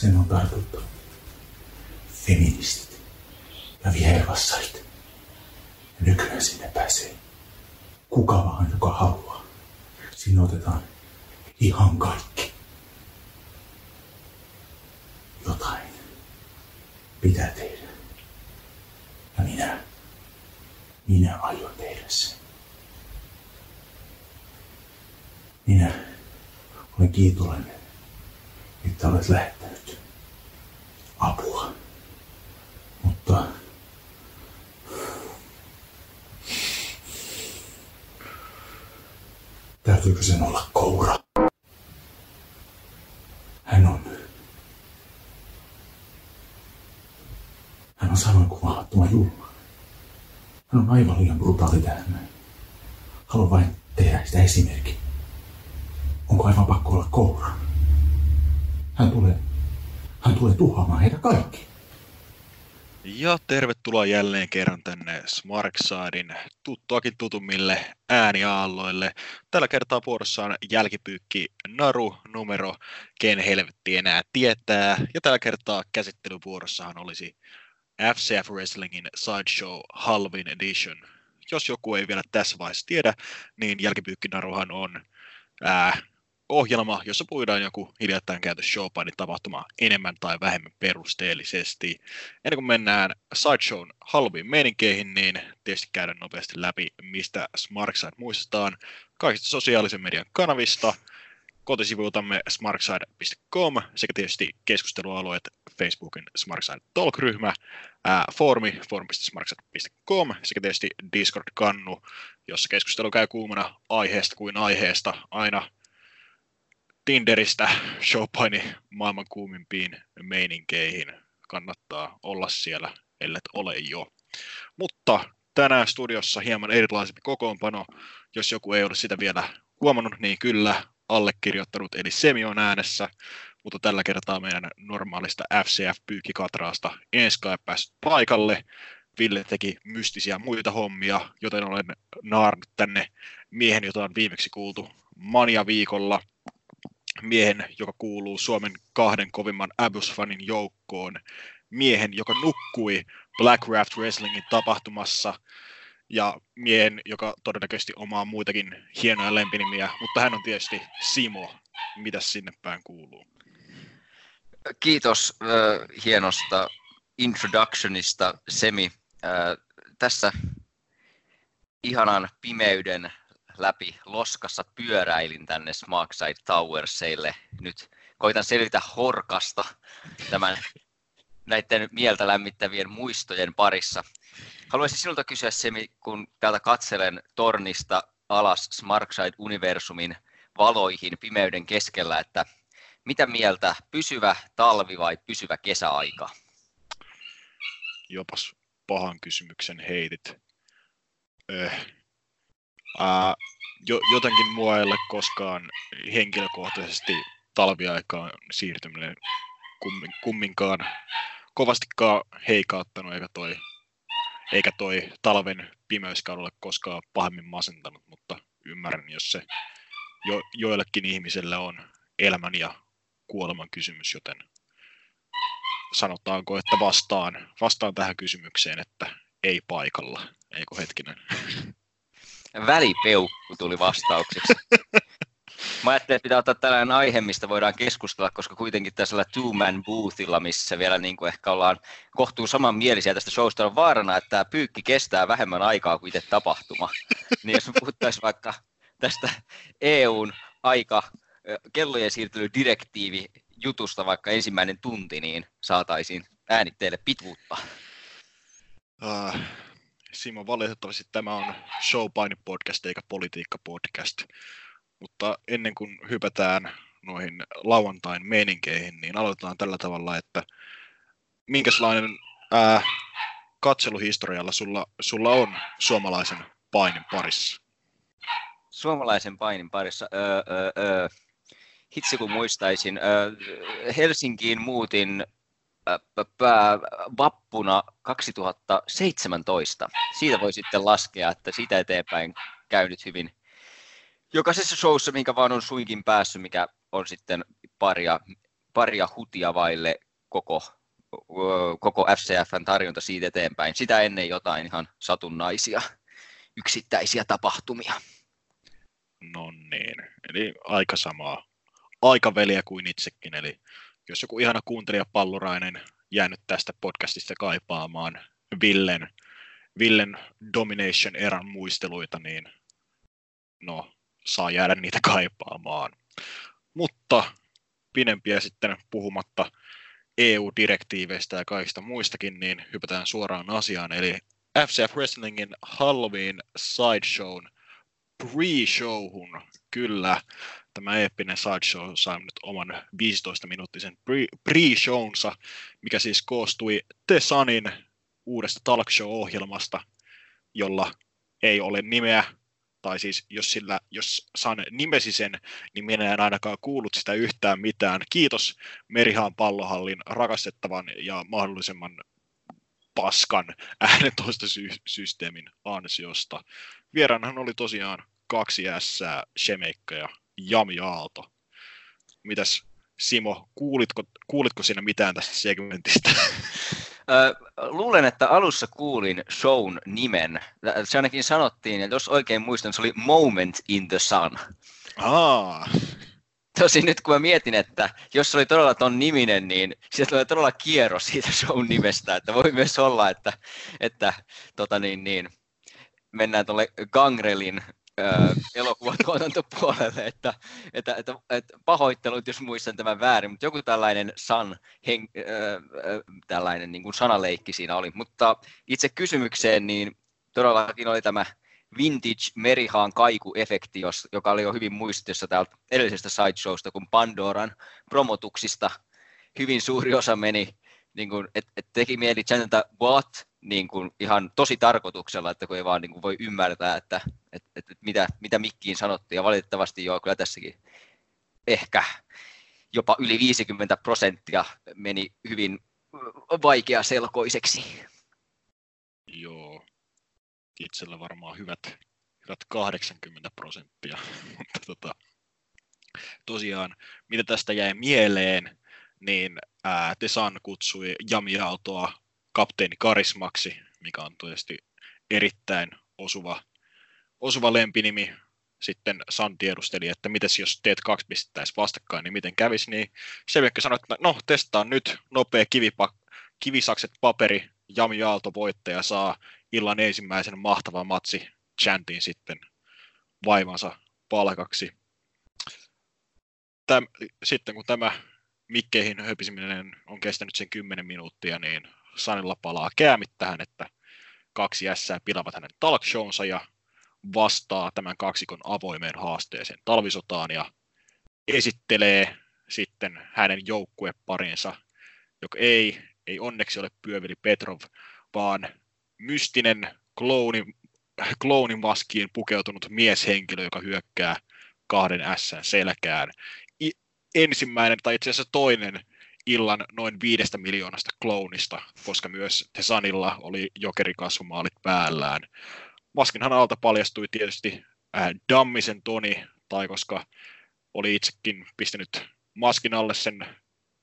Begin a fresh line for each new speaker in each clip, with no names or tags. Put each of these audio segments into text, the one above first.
Sen on tartuttu feministit ja vihervassarit. Ja nykyään sinne pääsee kuka vaan, joka haluaa. Sinne otetaan ihan kaikki. Jotain pitää tehdä. Ja minä, minä aion tehdä sen. Minä olen kiitollinen, että olet lähettänyt apua. Mutta täytyykö sen olla koura? Hän on... Hän on samoin kuin mahdottoman julma. Hän on aivan liian brutaali tähän. Haluan vain tehdä sitä esimerkin. Onko aivan pakko olla koura? Hän tulee, hän tulee tuhoamaan heitä kaikki.
Ja tervetuloa jälleen kerran tänne Smarksidein tuttuakin tutummille ääniaalloille. Tällä kertaa vuorossa on jälkipyykki Naru numero, ken helvetti enää tietää. Ja tällä kertaa käsittelyvuorossahan olisi FCF Wrestlingin Sideshow Halvin Edition. Jos joku ei vielä tässä vaiheessa tiedä, niin jälkipyykki Naruhan on ää, ohjelma, jossa puidaan joku hiljattain käyty showpaini tapahtuma enemmän tai vähemmän perusteellisesti. Ennen kuin mennään Sideshown halviin meininkeihin, niin tietysti käydään nopeasti läpi, mistä Smarkside muistetaan kaikista sosiaalisen median kanavista, kotisivuiltamme smarkside.com sekä tietysti keskustelualueet Facebookin Smarkside Talk-ryhmä, ää, foorumi forum.smarkside.com sekä tietysti Discord-kannu, jossa keskustelu käy kuumana aiheesta kuin aiheesta aina Tinderistä showpaini maailman kuumimpiin meininkeihin. Kannattaa olla siellä, ellet ole jo. Mutta tänään studiossa hieman erilaisempi kokoonpano. Jos joku ei ole sitä vielä huomannut, niin kyllä allekirjoittanut, eli Semi on äänessä, mutta tällä kertaa meidän normaalista FCF-pyykkikatraasta Enska päässyt paikalle. Ville teki mystisiä muita hommia, joten olen naarnut tänne miehen, jota on viimeksi kuultu Mania viikolla – miehen, joka kuuluu Suomen kahden kovimman Abus-fanin joukkoon, miehen, joka nukkui Black Raft Wrestlingin tapahtumassa, ja miehen, joka todennäköisesti omaa muitakin hienoja lempinimiä, mutta hän on tietysti Simo. Mitä sinne päin kuuluu?
Kiitos äh, hienosta introductionista, Semi. Äh, tässä ihanan pimeyden läpi loskassa pyöräilin tänne Smarkside Towersille. Nyt koitan selvitä horkasta tämän näiden mieltä lämmittävien muistojen parissa. Haluaisin sinulta kysyä Semi, kun täältä katselen tornista alas Smarkside-universumin valoihin pimeyden keskellä, että mitä mieltä, pysyvä talvi vai pysyvä kesäaika?
Jopas pahan kysymyksen heitit. Öh, Ää, jo, jotenkin mua ei ole koskaan henkilökohtaisesti talviaikaan siirtyminen kummin, kumminkaan kovastikaan heikauttanut, eikä toi, eikä toi talven pimeyskaudelle koskaan pahemmin masentanut, mutta ymmärrän, jos se jo, joillekin ihmisille on elämän ja kuoleman kysymys, joten sanotaanko, että vastaan, vastaan tähän kysymykseen, että ei paikalla, eikö hetkinen.
välipeukku tuli vastaukseksi. Mä ajattelin, että pitää ottaa tällainen aihe, mistä voidaan keskustella, koska kuitenkin tässä two-man boothilla, missä vielä niin kuin ehkä ollaan kohtuu samanmielisiä tästä showsta, on vaarana, että tämä pyykki kestää vähemmän aikaa kuin itse tapahtuma. Niin jos me puhuttaisiin vaikka tästä EUn aika kellojen siirtelydirektiivi jutusta vaikka ensimmäinen tunti, niin saataisiin äänitteille pituutta.
Uh, Simo, valitettavasti tämä on showpaini podcast eikä politiikka podcast. Mutta ennen kuin hypätään noihin lauantain meininkeihin, niin aloitetaan tällä tavalla, että minkälainen ää, katseluhistorialla sulla, sulla on suomalaisen painin parissa?
Suomalaisen painin parissa? Öö, öö, öö. Hitsi kun muistaisin. Öö, Helsinkiin muutin vappuna 2017. Siitä voi sitten laskea, että siitä eteenpäin käynyt hyvin, jokaisessa showssa, minkä vaan on suinkin päässyt, mikä on sitten paria, paria hutia vaille koko, koko FCFn tarjonta siitä eteenpäin. Sitä ennen jotain ihan satunnaisia yksittäisiä tapahtumia.
No niin, eli aika samaa aikaveliä kuin itsekin, eli jos joku ihana kuuntelija Pallurainen jäänyt tästä podcastista kaipaamaan Villen, Villen Domination eran muisteluita, niin no, saa jäädä niitä kaipaamaan. Mutta pidempiä sitten puhumatta EU-direktiiveistä ja kaikista muistakin, niin hypätään suoraan asiaan, eli FCF Wrestlingin Halloween Sideshown pre-showhun, kyllä, tämä eeppinen sideshow sai nyt oman 15-minuuttisen pre-shownsa, mikä siis koostui The Sunin uudesta talk show-ohjelmasta, jolla ei ole nimeä, tai siis jos, sillä, jos San nimesi sen, niin minä en ainakaan kuullut sitä yhtään mitään. Kiitos Merihaan pallohallin rakastettavan ja mahdollisimman paskan äänentoistosysteemin ansiosta. Vieraanahan oli tosiaan kaksi S, Shemeikka ja Jami Aalto. Mitäs Simo, kuulitko, kuulitko siinä mitään tästä segmentistä?
luulen, että alussa kuulin shown nimen. Se ainakin sanottiin, että jos oikein muistan, se oli Moment in the Sun.
Aa.
Tosin nyt kun mä mietin, että jos se oli todella ton niminen, niin sieltä tulee todella kierros siitä shown nimestä, että voi myös olla, että, että tota niin, niin, mennään tuolle Gangrelin elokuvatuotantopuolelle, että, että, että, että pahoittelut, jos muistan tämän väärin, mutta joku tällainen san, hen, äh, tällainen niin kuin sanaleikki siinä oli. Mutta itse kysymykseen, niin todellakin oli tämä vintage merihaan kaikuefekti, joka oli jo hyvin muistissa täältä edellisestä sideshowsta, kun Pandoran promotuksista hyvin suuri osa meni, niin kuin, et, et teki mieli chantata what, niin kuin ihan tosi tarkoituksella, että kun ei vaan niin kuin voi ymmärtää, että, että, että mitä, mitä mikkiin sanottiin. Ja valitettavasti joo, kyllä tässäkin ehkä jopa yli 50 prosenttia meni hyvin vaikea selkoiseksi.
Joo, itsellä varmaan hyvät, hyvät 80 prosenttia, mutta tota, tosiaan, mitä tästä jäi mieleen, niin ää, Tesan kutsui Jami Aaltoa kapteeni Karismaksi, mikä on tietysti erittäin osuva, osuva lempinimi. Sitten San tiedusteli, että mites jos teet kaksi pistettäisiin vastakkain, niin miten kävisi, niin Sevenkkä sanoi, että no testaa nyt nopea kivipak- kivisakset paperi, Jami Aalto voittaja saa illan ensimmäisen mahtava matsi chantiin sitten vaivansa palkaksi. Täm, sitten kun tämä mikkeihin höpisiminen on kestänyt sen 10 minuuttia, niin Sanilla palaa käämit tähän, että kaksi jässää pilavat hänen talk shownsa ja vastaa tämän kaksikon avoimeen haasteeseen talvisotaan ja esittelee sitten hänen joukkueparinsa, joka ei, ei onneksi ole Pyöveli Petrov, vaan mystinen klooni, kloonin maskiin pukeutunut mieshenkilö, joka hyökkää kahden S selkään. I, ensimmäinen, tai itse asiassa toinen illan noin viidestä miljoonasta kloonista, koska myös Tesanilla oli jokerikasvumaalit päällään. Maskinhan alta paljastui tietysti äh, Dammisen Toni, tai koska oli itsekin pistänyt maskin alle sen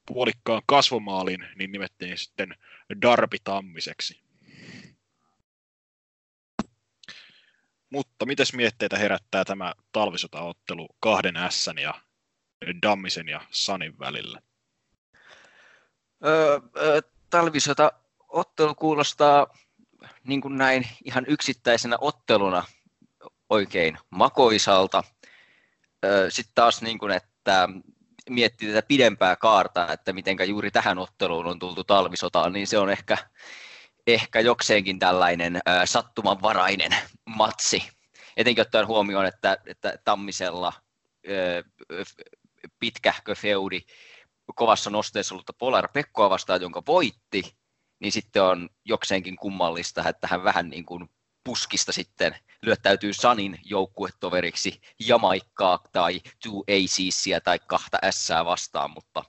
puolikkaan kasvomaalin, niin nimettiin sitten Darby Tammiseksi. Mutta mitäs mietteitä herättää tämä talvisotaottelu kahden S ja Dammisen ja Sanin välillä?
Öö, talvisota ottelu kuulostaa niin kuin näin ihan yksittäisenä otteluna oikein makoisalta. Sitten taas niin kuin, että miettii tätä pidempää kaarta, että miten juuri tähän otteluun on tultu talvisotaan, niin se on ehkä, ehkä jokseenkin tällainen sattumanvarainen matsi. Etenkin ottaen huomioon, että, että Tammisella pitkähkö feudi kovassa nosteessa ollut Polar Pekkoa vastaan, jonka voitti, niin sitten on jokseenkin kummallista, että hän vähän niin kuin puskista sitten lyöttäytyy Sanin joukkuetoveriksi Jamaikkaa tai Two Acisia tai kahta S vastaan, mutta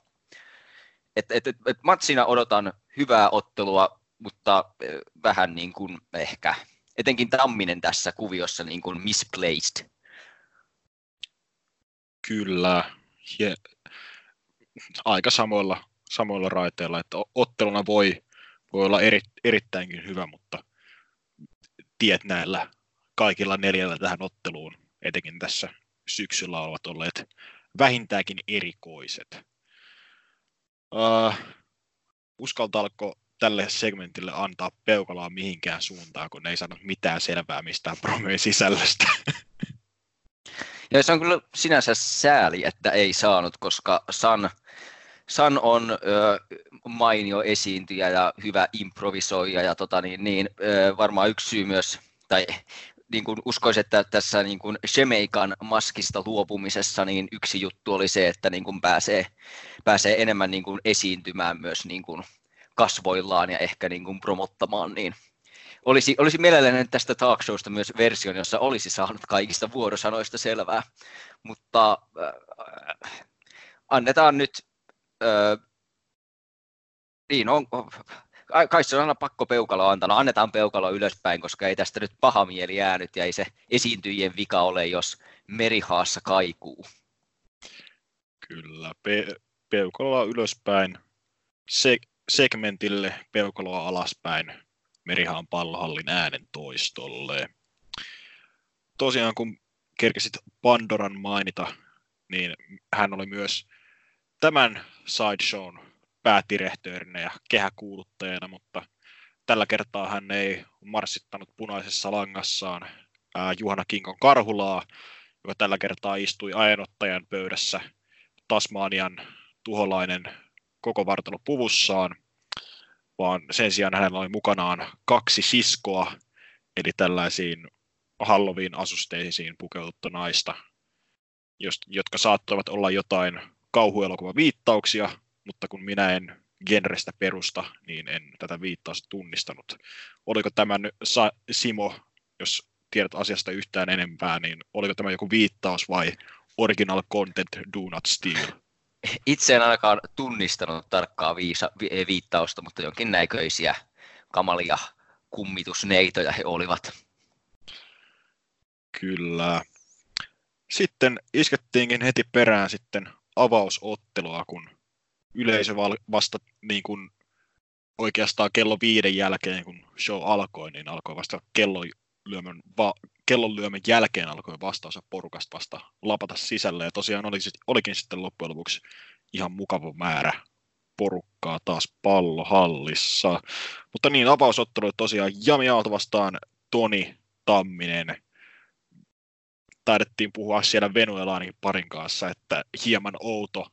et, et, et, et matsina odotan hyvää ottelua, mutta vähän niin kuin ehkä, etenkin Tamminen tässä kuviossa niin kuin misplaced.
Kyllä. Aika samoilla, samoilla raiteilla, että otteluna voi, voi olla eri, erittäinkin hyvä, mutta tiet näillä kaikilla neljällä tähän otteluun, etenkin tässä syksyllä ovat olleet vähintäänkin erikoiset. Uh, uskaltaako tälle segmentille antaa peukalaa mihinkään suuntaan, kun ei saanut mitään selvää mistään promeen sisällöstä?
Ja se on kyllä sinänsä sääli, että ei saanut, koska San, San on ö, mainio esiintyjä ja hyvä improvisoija ja tota, niin, niin, ö, varmaan yksi syy myös, tai niin kuin uskoisin, että tässä niin kuin Shemeikan maskista luopumisessa niin yksi juttu oli se, että niin kuin pääsee, pääsee enemmän niin kuin esiintymään myös niin kuin kasvoillaan ja ehkä niin kuin promottamaan, niin olisi, olisi mielelläni tästä talk showsta myös version, jossa olisi saanut kaikista vuorosanoista selvää, mutta äh, annetaan nyt, äh, niin on, kai se on aina pakko peukalo antaa, annetaan peukalo ylöspäin, koska ei tästä nyt paha mieli jäänyt ja ei se esiintyjien vika ole, jos merihaassa kaikuu.
Kyllä, pe- peukaloa ylöspäin, Se- segmentille peukaloa alaspäin Merihaan pallohallin äänen toistolle. Tosiaan kun kerkesit Pandoran mainita, niin hän oli myös tämän sideshown päätirehtöörinä ja kehäkuuluttajana, mutta tällä kertaa hän ei marssittanut punaisessa langassaan ää, Juhana Kinkon Karhulaa, joka tällä kertaa istui ajanottajan pöydässä Tasmanian tuholainen koko vartalo puvussaan, vaan sen sijaan hänellä oli mukanaan kaksi siskoa, eli tällaisiin Halloween-asusteisiin pukeututta naista, jotka saattoivat olla jotain kauhuelokuva viittauksia, mutta kun minä en genrestä perusta, niin en tätä viittausta tunnistanut. Oliko tämä Simo, jos tiedät asiasta yhtään enempää, niin oliko tämä joku viittaus vai original content do not steal?
Itse en ainakaan tunnistanut tarkkaa viisa, vi, viittausta, mutta jonkin näköisiä kamalia kummitusneitoja he olivat.
Kyllä. Sitten iskettiinkin heti perään sitten avausottelua, kun yleisö vasta niin kuin oikeastaan kello viiden jälkeen, kun show alkoi, niin alkoi vasta kellonlyömän, va, kellonlyömän jälkeen alkoi vastaus porukasta vasta lapata sisälle. Ja tosiaan oli, olikin sitten loppujen lopuksi ihan mukava määrä porukkaa taas pallohallissa. Mutta niin, avausottelu tosiaan Jami Aalto vastaan Toni Tamminen. Taidettiin puhua siellä Venuelanin parin kanssa, että hieman outo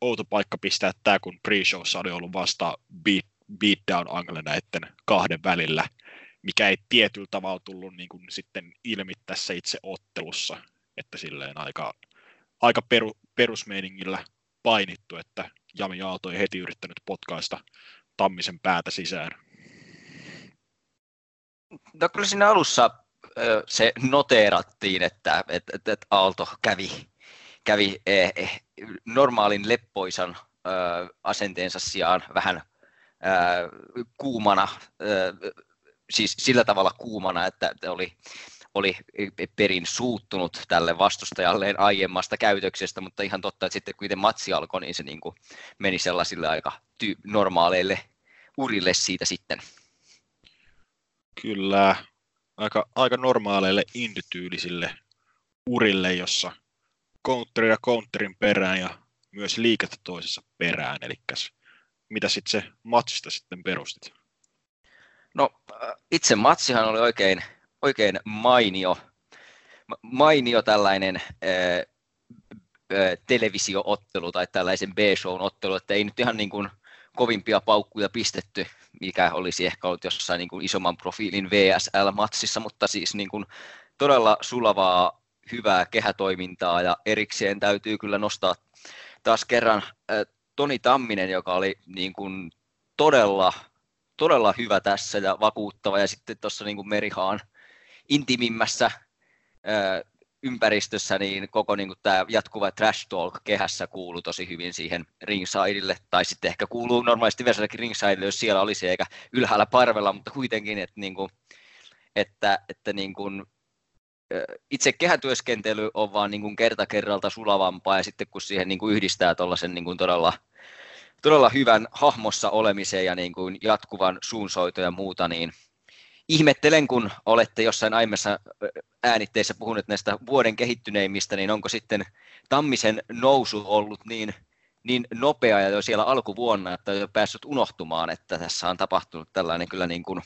outo paikka pistää tämä, kun pre-showssa oli ollut vasta beat, beatdown angle näiden kahden välillä, mikä ei tietyllä tavalla tullut niin kuin sitten ilmi tässä itse ottelussa, että silleen aika, aika peru, perusmeiningillä painittu, että Jami Aalto ei heti yrittänyt potkaista Tammisen päätä sisään.
No kyllä siinä alussa se noteerattiin, että, että, että Aalto kävi kävi eh, eh, normaalin leppoisan asenteensa sijaan vähän kuumana, siis sillä tavalla kuumana, että oli, oli perin suuttunut tälle vastustajalleen aiemmasta käytöksestä, mutta ihan totta, että sitten kun itse matsi alkoi, niin se niin kuin meni sellaisille aika ty- normaaleille urille siitä sitten.
Kyllä, aika, aika normaaleille indytyylisille urille, jossa counteri ja counterin perään ja myös liikettä toisessa perään. Eli mitä sitten se matsista sitten perustit?
No itse matsihan oli oikein, oikein mainio, mainio tällainen ää, ää, televisioottelu tai tällaisen B-shown ottelu, että ei nyt ihan niin kuin kovimpia paukkuja pistetty, mikä olisi ehkä ollut jossain niin kuin isomman profiilin VSL-matsissa, mutta siis niin kuin todella sulavaa hyvää kehätoimintaa ja erikseen täytyy kyllä nostaa taas kerran Toni Tamminen, joka oli niin kuin todella, todella hyvä tässä ja vakuuttava. Ja sitten tuossa niin kuin Merihaan intimimmässä ympäristössä, niin koko niin kuin tämä jatkuva trash talk kehässä kuuluu tosi hyvin siihen ringsideille, tai sitten ehkä kuuluu normaalisti Veselläkin ringsideille, jos siellä olisi, eikä ylhäällä parvella, mutta kuitenkin, että, niin kuin, että, että niin kuin, itse kehätyöskentely on vaan niin kuin kerta kerralta sulavampaa. Ja sitten kun siihen niin kuin yhdistää tuollaisen niin todella, todella hyvän hahmossa olemisen ja niin kuin jatkuvan suunsoito ja muuta, niin ihmettelen, kun olette jossain aiemmassa äänitteissä puhuneet näistä vuoden kehittyneimmistä, niin onko sitten Tammisen nousu ollut niin, niin nopea ja jo siellä alkuvuonna, että on jo päässyt unohtumaan, että tässä on tapahtunut tällainen kyllä niin kuin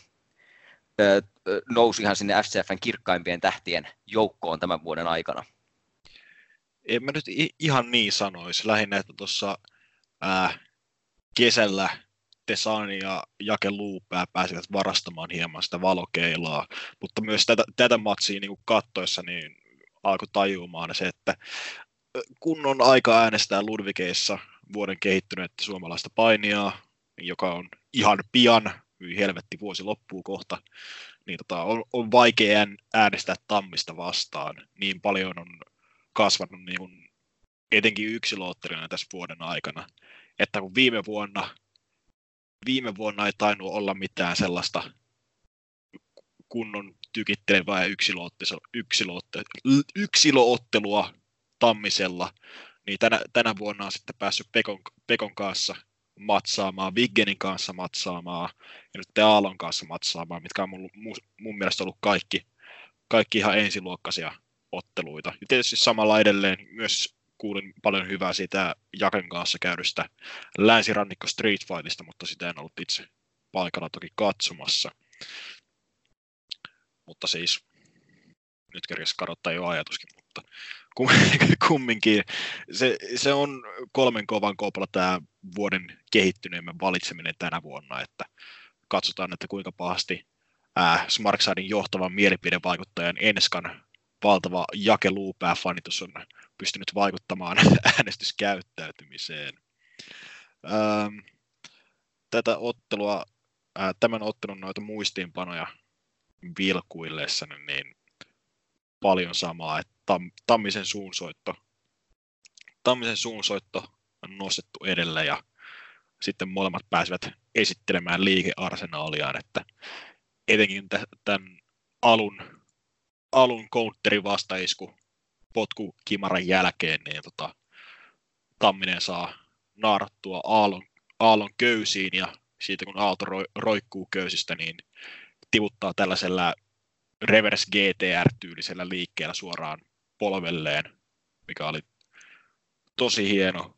nousi ihan sinne FCFn kirkkaimpien tähtien joukkoon tämän vuoden aikana?
En mä nyt ihan niin sanoisi. Lähinnä, että tuossa kesällä Tesani ja Jake Luupää pääsivät varastamaan hieman sitä valokeilaa, mutta myös tätä, tätä matsia niin kattoessa niin alkoi tajumaan se, että kun on aika äänestää Ludvikeissa vuoden kehittyneet suomalaista painia, joka on ihan pian, helvetti vuosi loppuu kohta, niin tota, on, on vaikea äänestää Tammista vastaan. Niin paljon on kasvanut niin kuin, etenkin yksilöottelina tässä vuoden aikana, että kun viime vuonna, viime vuonna ei tainnut olla mitään sellaista kunnon tykittelevää yksilöottelua Tammisella, niin tänä, tänä vuonna on sitten päässyt Pekon, Pekon kanssa matsaamaan, Wiggenin kanssa matsaamaan ja nyt Aallon kanssa matsaamaan, mitkä on mun, mun mielestä ollut kaikki, kaikki ihan ensiluokkaisia otteluita. Ja tietysti samalla edelleen myös kuulin paljon hyvää siitä Jaken kanssa käydystä länsirannikko Street Fightista, mutta sitä en ollut itse paikalla toki katsomassa. Mutta siis nyt kerkesi kadottaa jo ajatuskin, mutta kumminkin se, se on kolmen kovan kopalla tämä vuoden kehittyneimmän valitseminen tänä vuonna, että katsotaan, että kuinka pahasti Smarksidin johtavan mielipidevaikuttajan Enskan valtava jakeluupää-fanitus on pystynyt vaikuttamaan äänestyskäyttäytymiseen. Ähm, tätä ottelua, äh, tämän ottelun noita muistiinpanoja vilkuillessa, niin paljon samaa, että Tam, Tammisen suunsoitto, Tammisen suunsoitto on nostettu edelle ja sitten molemmat pääsivät esittelemään liikearsenaaliaan, että etenkin tämän alun, alun counterin vastaisku potku kimaran jälkeen, niin tota, Tamminen saa naarattua aallon, aallon köysiin ja siitä kun aalto roikkuu köysistä, niin tivuttaa tällaisella reverse GTR-tyylisellä liikkeellä suoraan polvelleen, mikä oli tosi hieno.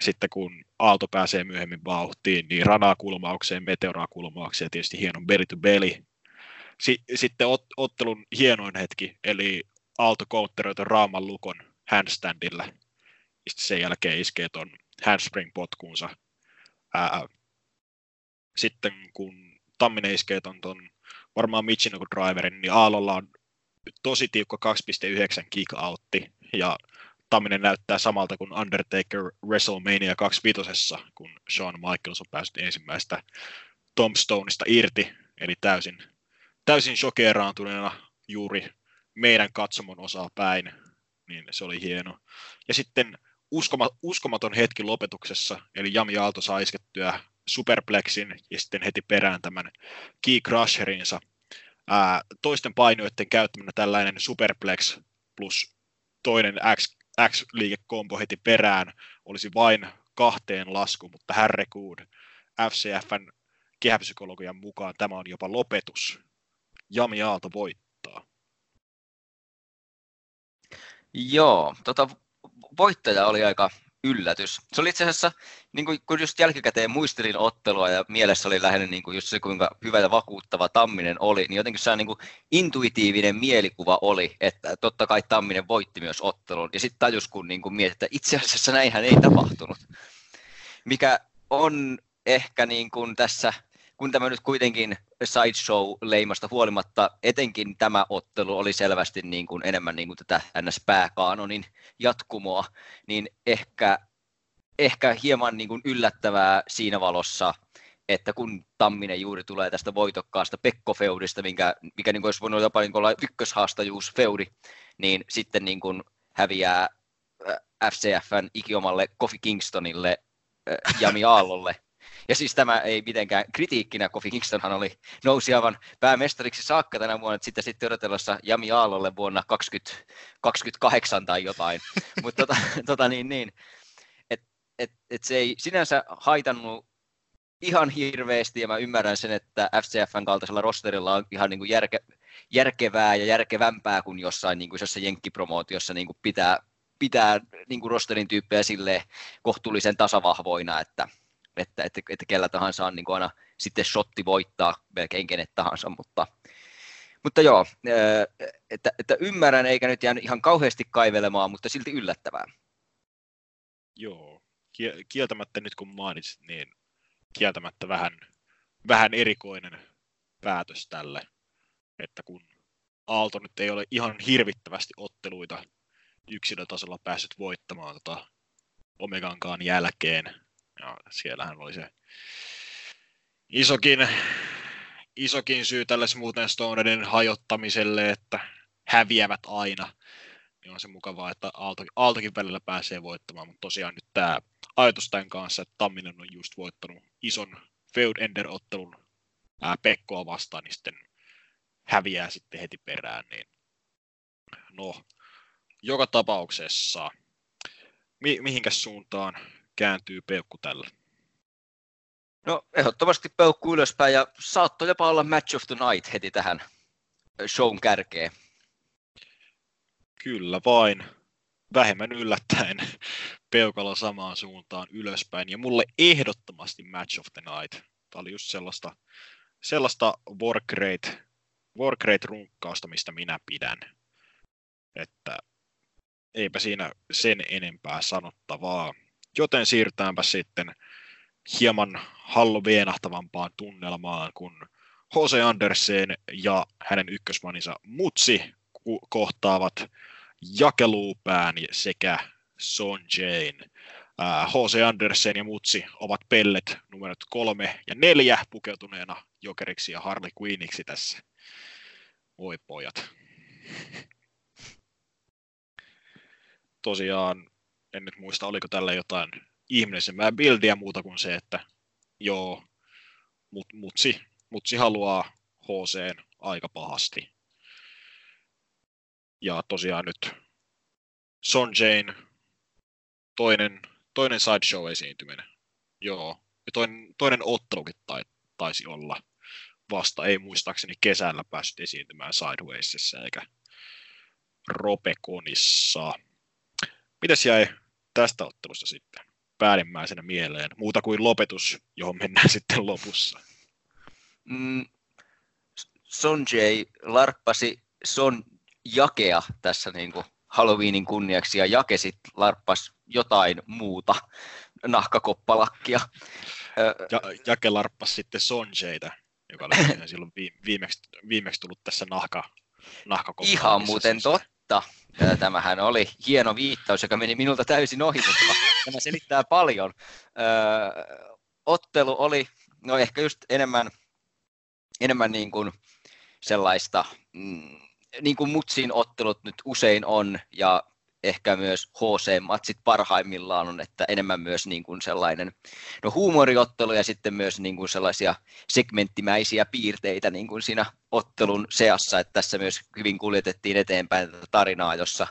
Sitten kun Aalto pääsee myöhemmin vauhtiin, niin ranakulmaukseen, meteorakulmaukseen ja tietysti hieno belly to belly. Sitten ottelun hienoin hetki, eli Aalto counteroi Raaman lukon handstandilla. Sitten sen jälkeen iskee ton handspring-potkuunsa. Ää, sitten kun Tamminen iskee ton, ton varmaan Michinoku driverin, niin Aalolla on tosi tiukka 2.9 kick outti, ja Tamminen näyttää samalta kuin Undertaker WrestleMania 25, kun Shawn Michaels on päässyt ensimmäistä Tombstoneista irti, eli täysin, täysin shokeraantuneena juuri meidän katsomon osaa päin, niin se oli hieno. Ja sitten uskoma, uskomaton hetki lopetuksessa, eli Jami Aalto saa iskettyä superplexin ja sitten heti perään tämän key crusherinsa. Ää, toisten painoiden käyttämänä tällainen superplex plus toinen X, X-liikekombo heti perään olisi vain kahteen lasku, mutta herrekuud, FCFn kehäpsykologian mukaan tämä on jopa lopetus. Jami Aalto voittaa.
Joo, tota, voittaja oli aika yllätys. Se oli itse asiassa, niin kuin, kun just jälkikäteen muistelin ottelua ja mielessä oli lähinnä niin kuin just se, kuinka hyvä ja vakuuttava Tamminen oli, niin jotenkin se niin kuin intuitiivinen mielikuva oli, että totta kai Tamminen voitti myös ottelun. Ja sitten tajus, kun niin kuin mietit, että itse asiassa näinhän ei tapahtunut. Mikä on ehkä niin kuin tässä kun tämä nyt kuitenkin sideshow-leimasta huolimatta, etenkin tämä ottelu oli selvästi niin kuin enemmän niin kuin tätä NS-pääkaanonin jatkumoa, niin ehkä, ehkä hieman niin kuin yllättävää siinä valossa, että kun Tamminen juuri tulee tästä voitokkaasta Pekko-feudista, mikä, mikä niin kuin olisi voinut jopa niin kuin olla ykköshaastajuus-feudi, niin sitten niin kuin häviää FCFn ikiomalle Kofi Kingstonille, Jami Aallolle, Ja siis tämä ei mitenkään kritiikkinä, Kofi Kingstonhan oli, nousi aivan päämestariksi saakka tänä vuonna, että sitten sitten odotellessa Jami Aallolle vuonna 2028 tai jotain. Mutta tota, tota, niin, niin, että et, et se ei sinänsä haitannut ihan hirveästi, ja mä ymmärrän sen, että FCFn kaltaisella rosterilla on ihan niin kuin järke, järkevää ja järkevämpää kuin jossain niin kuin jossain jenkkipromootiossa niin kuin pitää, pitää niin kuin rosterin tyyppejä sille kohtuullisen tasavahvoina, että, että, että, että kellä tahansa on niin aina sitten shotti voittaa melkein kenet tahansa, mutta, mutta joo, että, että ymmärrän eikä nyt jäänyt ihan kauheasti kaivelemaan, mutta silti yllättävää.
Joo, kieltämättä nyt kun mainitsit, niin kieltämättä vähän, vähän erikoinen päätös tälle, että kun Aalto nyt ei ole ihan hirvittävästi otteluita yksilötasolla päässyt voittamaan tota Omegankaan jälkeen, ja siellähän oli se isokin, isokin syy tälle Smoothen Stonerin hajottamiselle, että häviävät aina. Niin on se mukavaa, että Aalto, Aaltokin välillä pääsee voittamaan, mutta tosiaan nyt tämä ajatus tämän kanssa, että Tamminen on just voittanut ison Feud Ender-ottelun ää, Pekkoa vastaan, niin sitten häviää sitten heti perään, niin no, joka tapauksessa, mi- mihinkäs suuntaan kääntyy peukku tällä?
No ehdottomasti peukku ylöspäin ja saattoi jopa olla Match of the Night heti tähän shown kärkeen.
Kyllä vain. Vähemmän yllättäen peukalo samaan suuntaan ylöspäin. Ja mulle ehdottomasti Match of the Night. Tämä oli just sellaista, sellaista work rate, work rate runkkausta, mistä minä pidän. Että eipä siinä sen enempää sanottavaa. Joten siirrytäänpä sitten hieman halloweenahtavampaan tunnelmaan, kun Jose Andersen ja hänen ykkösmaninsa Mutsi kohtaavat jakeluupään sekä Son Jane. H.C. Andersen ja Mutsi ovat pellet numerot kolme ja neljä pukeutuneena jokeriksi ja Harley Quinniksi tässä. Oi pojat. Tosiaan, en nyt muista, oliko tällä jotain ihmeellisempää bildiä muuta kuin se, että joo, mut, mutsi, mutsi haluaa HC aika pahasti. Ja tosiaan nyt Son Jane, toinen, toinen sideshow-esiintyminen. Joo. Ja toinen, toinen ottelukin tai, taisi olla vasta, ei muistaakseni kesällä päässyt esiintymään Sidewaysissa eikä Ropekonissa. Mitäs jäi tästä ottelusta sitten päällimmäisenä mieleen, muuta kuin lopetus, johon mennään sitten lopussa?
Mm, Son J larppasi Son Jakea tässä niin kuin Halloweenin kunniaksi ja Jake sitten larppas jotain muuta nahkakoppalakkia.
Ja, Jake larppas sitten Sonjeita, joka oli silloin viimeksi, viimeksi tullut tässä nahka, nahkakoppalakissa.
Ihan muuten siis. Totta. Tämähän oli hieno viittaus, joka meni minulta täysin ohi, mutta tämä selittää paljon. ottelu oli no ehkä just enemmän, enemmän niin kuin sellaista mm, niin kuin Mutsin ottelut nyt usein on, ja ehkä myös HC-matsit parhaimmillaan on, että enemmän myös niin kuin sellainen no huumoriottelu ja sitten myös niin kuin sellaisia segmenttimäisiä piirteitä niin kuin siinä ottelun seassa, että tässä myös hyvin kuljetettiin eteenpäin tätä tarinaa, jossa,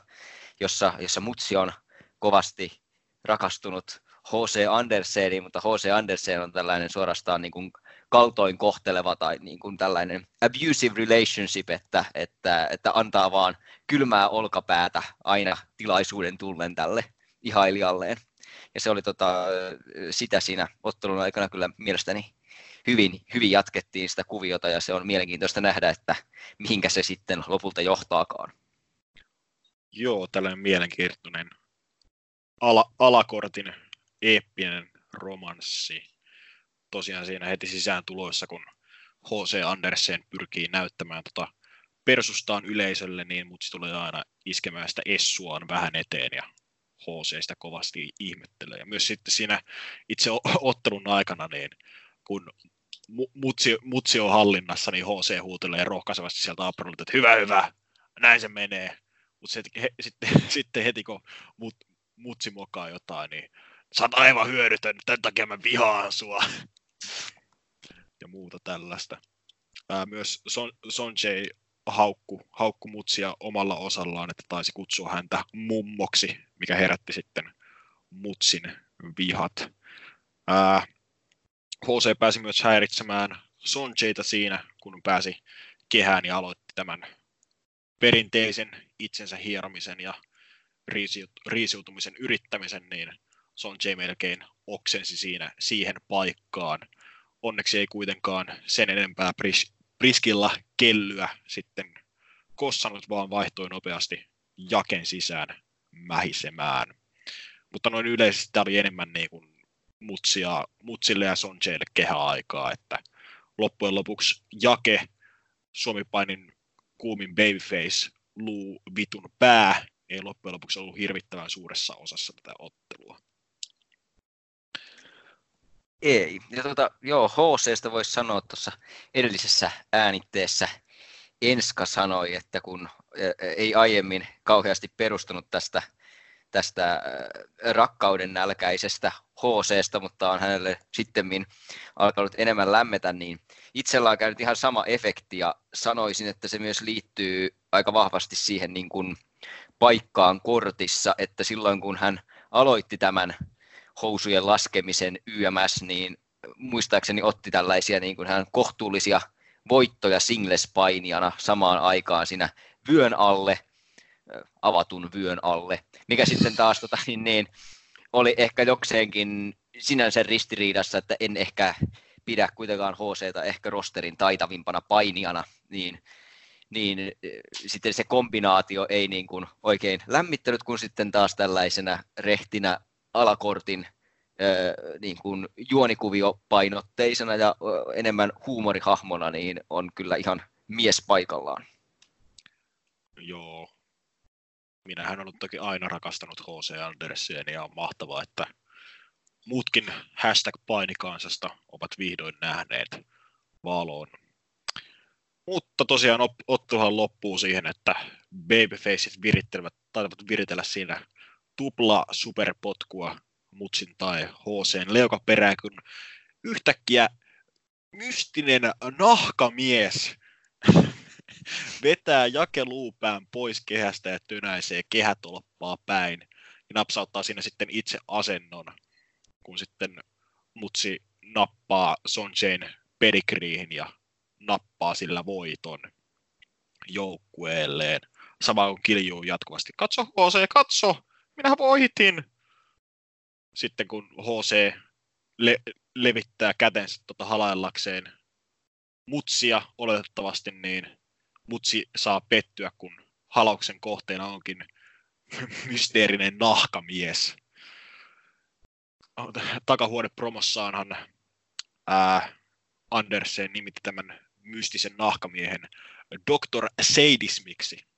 jossa, jossa Mutsi on kovasti rakastunut H.C. Anderseniin, mutta H.C. Andersen on tällainen suorastaan niin kuin kaltoin kohteleva tai niin kuin tällainen abusive relationship, että, että, että antaa vaan kylmää olkapäätä aina tilaisuuden tullen tälle ihailijalleen. Ja se oli tota, sitä siinä ottelun aikana kyllä mielestäni hyvin, hyvin jatkettiin sitä kuviota ja se on mielenkiintoista nähdä, että mihinkä se sitten lopulta johtaakaan.
Joo, tällainen mielenkiintoinen ala, alakortin eeppinen romanssi tosiaan siinä heti sisään tuloissa, kun H.C. Andersen pyrkii näyttämään tota persustaan yleisölle, niin mutta se tulee aina iskemään sitä essuaan vähän eteen ja HC sitä kovasti ihmettelee. Ja myös sitten siinä itse ottelun aikana, niin kun mutsi, mutsi on hallinnassa, niin HC huutelee rohkaisevasti sieltä apronilta, että hyvä, hyvä, näin se menee. Mutta sitten, sitten, sitten heti kun mut, mutsi mokaa jotain, niin sä oot aivan hyödytön, tämän takia mä vihaan sua. Ja muuta tällaista. Ää, myös Son, haukku, haukku mutsia omalla osallaan, että taisi kutsua häntä mummoksi, mikä herätti sitten mutsin vihat. Ää, HC pääsi myös häiritsemään Sonjayta siinä, kun pääsi kehään ja aloitti tämän perinteisen itsensä hieromisen ja riisiutumisen yrittämisen, niin Sonjay melkein oksensi siinä siihen paikkaan. Onneksi ei kuitenkaan sen enempää Pris, Priskilla kellyä sitten kossannut, vaan vaihtoi nopeasti jaken sisään mähisemään. Mutta noin yleisesti tämä oli enemmän niin kuin mutsia, mutsille ja Sonjaylle kehäaikaa, että loppujen lopuksi jake Suomi-painin kuumin babyface luu vitun pää ei loppujen lopuksi ollut hirvittävän suuressa osassa tätä ottelua.
Ei. Ja tuota, joo, HCstä voisi sanoa tuossa edellisessä äänitteessä Enska sanoi, että kun ei aiemmin kauheasti perustunut tästä, tästä rakkauden nälkäisestä HCstä, mutta on hänelle sitten alkanut enemmän lämmetä, niin itsellä on käynyt ihan sama efekti ja sanoisin, että se myös liittyy aika vahvasti siihen niin kuin paikkaan kortissa, että silloin kun hän aloitti tämän housujen laskemisen YMS, niin muistaakseni otti tällaisia niin kuin hän kohtuullisia voittoja singles-painijana samaan aikaan siinä vyön alle, avatun vyön alle, mikä sitten taas tota, niin, niin, oli ehkä jokseenkin sinänsä ristiriidassa, että en ehkä pidä kuitenkaan HCtä ehkä rosterin taitavimpana painijana, niin, niin sitten se kombinaatio ei niin kuin oikein lämmittänyt, kun sitten taas tällaisena rehtinä alakortin niin kuin juonikuviopainotteisena ja enemmän huumorihahmona, niin on kyllä ihan mies paikallaan.
Joo. Minähän olen toki aina rakastanut H.C. Andersen ja on mahtavaa, että muutkin hashtag painikansasta ovat vihdoin nähneet valoon. Mutta tosiaan ottuhan loppuu siihen, että babyfaceit virittelevät, taitavat viritellä siinä tupla superpotkua Mutsin tai HCn leukaperään, kun yhtäkkiä mystinen nahkamies vetää jakeluupään pois kehästä ja tönäisee kehätolppaa päin ja napsauttaa siinä sitten itse asennon, kun sitten Mutsi nappaa Sonjain pedigreehin ja nappaa sillä voiton joukkueelleen. Sama kuin kiljuu jatkuvasti. Katso HC, katso! Minä voitin! sitten kun HC le- levittää kätensä tota halaillakseen mutsia oletettavasti, niin mutsi saa pettyä, kun halauksen kohteena onkin mysteerinen nahkamies. Takahuonepromossaanhan ää, Andersen nimitti tämän mystisen nahkamiehen Dr. Sadismiksi.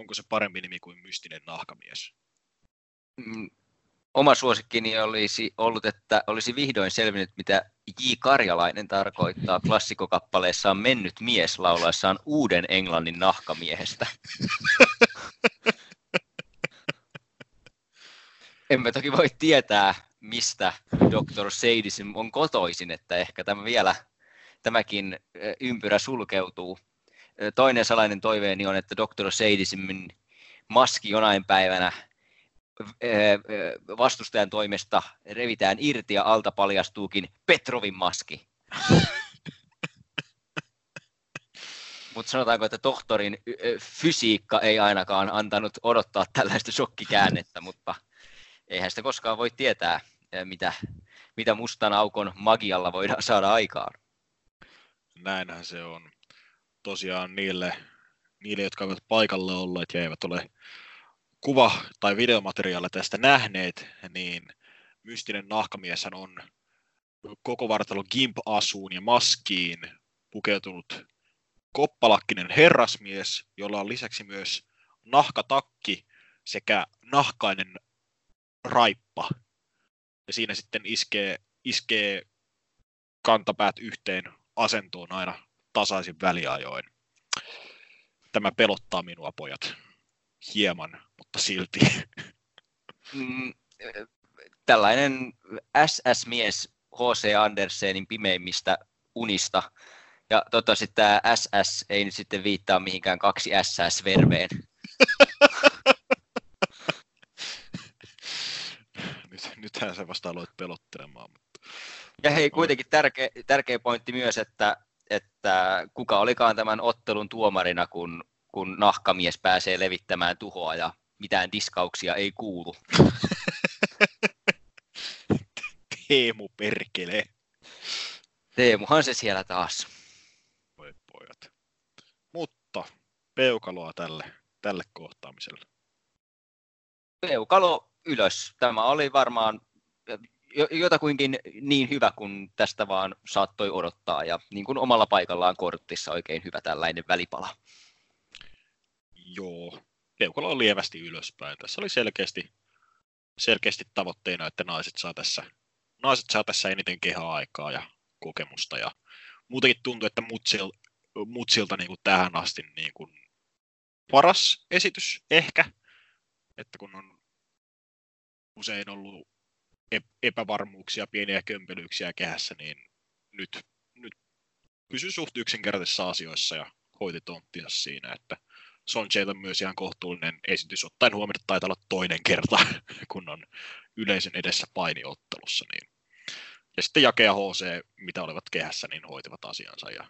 Onko se parempi nimi kuin mystinen nahkamies?
Mm, oma suosikkini olisi ollut, että olisi vihdoin selvinnyt, mitä J. Karjalainen tarkoittaa klassikokappaleessaan Mennyt mies laulaessaan uuden englannin nahkamiehestä. Emme toki voi tietää, mistä Dr. Sadism on kotoisin, että ehkä tämä vielä, tämäkin ympyrä sulkeutuu. Toinen salainen toiveeni on, että Dr. Sadismin maski jonain päivänä vastustajan toimesta revitään irti ja alta paljastuukin Petrovin maski. Mutta sanotaanko, että tohtorin fysiikka ei ainakaan antanut odottaa tällaista shokkikäännettä, mutta eihän sitä koskaan voi tietää, mitä, mitä mustan aukon magialla voidaan saada aikaan.
Näinhän se on. Tosiaan niille, niille jotka ovat paikalle olleet ja eivät ole kuva- tai videomateriaalia tästä nähneet, niin mystinen nahkamies on koko vartalo gimp-asuun ja maskiin pukeutunut koppalakkinen herrasmies, jolla on lisäksi myös nahkatakki sekä nahkainen raippa. Ja siinä sitten iskee, iskee kantapäät yhteen asentoon aina tasaisin väliajoin. Tämä pelottaa minua, pojat hieman, mutta silti.
Mm, tällainen SS-mies H.C. Andersenin pimeimmistä unista. Ja toivottavasti tämä SS ei nyt sitten viittaa mihinkään kaksi SS-verveen.
Nyt, nythän sä vasta aloit pelottelemaan. Mutta...
Ja hei, kuitenkin tärkeä, tärkeä pointti myös, että, että kuka olikaan tämän ottelun tuomarina, kun, kun nahkamies pääsee levittämään tuhoa ja mitään diskauksia ei kuulu.
Teemu perkele.
Teemuhan se siellä taas.
Voi pojat. Mutta peukaloa tälle, tälle kohtaamiselle.
Peukalo ylös. Tämä oli varmaan jotakuinkin niin hyvä kuin tästä vaan saattoi odottaa ja niin kuin omalla paikallaan kortissa oikein hyvä tällainen välipala.
Joo, peukalo on lievästi ylöspäin. Tässä oli selkeästi, selkeästi tavoitteena, että naiset saa tässä, naiset saa tässä eniten kehä-aikaa ja kokemusta. Ja muutenkin tuntuu, että Mutsil, Mutsilta niin kuin tähän asti niin kuin paras esitys ehkä, että kun on usein ollut epävarmuuksia, pieniä kömpelyyksiä kehässä, niin nyt, nyt pysy suht yksinkertaisissa asioissa ja hoiti tonttia siinä, että Soncheilla myös ihan kohtuullinen esitys, ottaen huomioon, että taitaa olla toinen kerta, kun on yleisön edessä painiottelussa. Niin. Ja sitten Jake ja HC, mitä olivat kehässä, niin hoitivat asiansa. Ja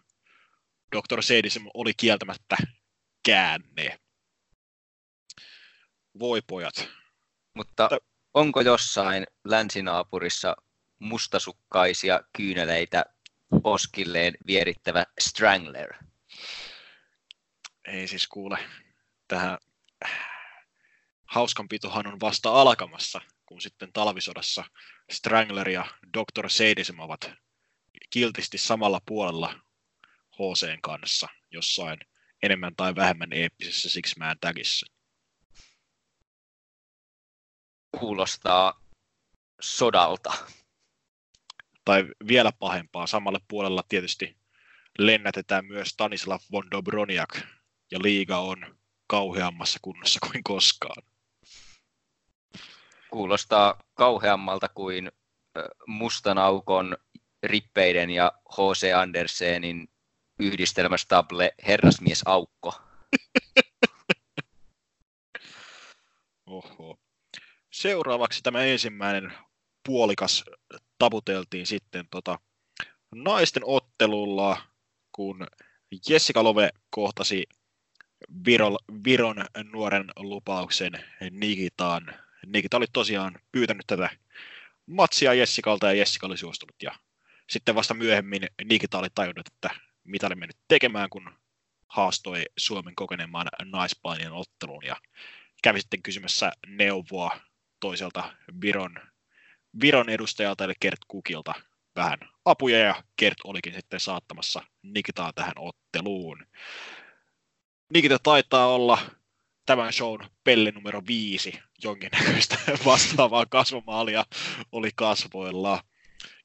Dr. Seidism oli kieltämättä käänne. Voi pojat.
Mutta onko jossain länsinaapurissa mustasukkaisia kyyneleitä poskilleen vierittävä Strangler?
Ei siis kuule, tähän hauskanpitohan on vasta alkamassa, kun sitten talvisodassa Strangler ja Dr. Sadism ovat kiltisti samalla puolella HCn kanssa jossain enemmän tai vähemmän eeppisessä Six Man Tagissa.
Kuulostaa sodalta.
Tai vielä pahempaa, samalle puolella tietysti lennätetään myös Stanislav von Dobroniak, ja liiga on kauheammassa kunnossa kuin koskaan.
Kuulostaa kauheammalta kuin mustan aukon rippeiden ja H.C. Andersenin yhdistelmästable Herrasmies
Seuraavaksi tämä ensimmäinen puolikas taputeltiin sitten tota naisten ottelulla, kun Jessica Love kohtasi Virol, Viron nuoren lupauksen Nikitaan. Nikita oli tosiaan pyytänyt tätä matsia Jessikalta ja Jessica oli suostunut. Ja sitten vasta myöhemmin Nikita oli tajunnut, että mitä oli mennyt tekemään, kun haastoi Suomen kokenemaan naispainien otteluun ja kävi sitten kysymässä neuvoa toiselta Viron, Viron edustajalta eli Kert Kukilta vähän apuja ja Kert olikin sitten saattamassa Nikitaa tähän otteluun. Nikita taitaa olla tämän shown pelle numero viisi jonkinnäköistä vastaavaa kasvomaalia oli kasvoilla.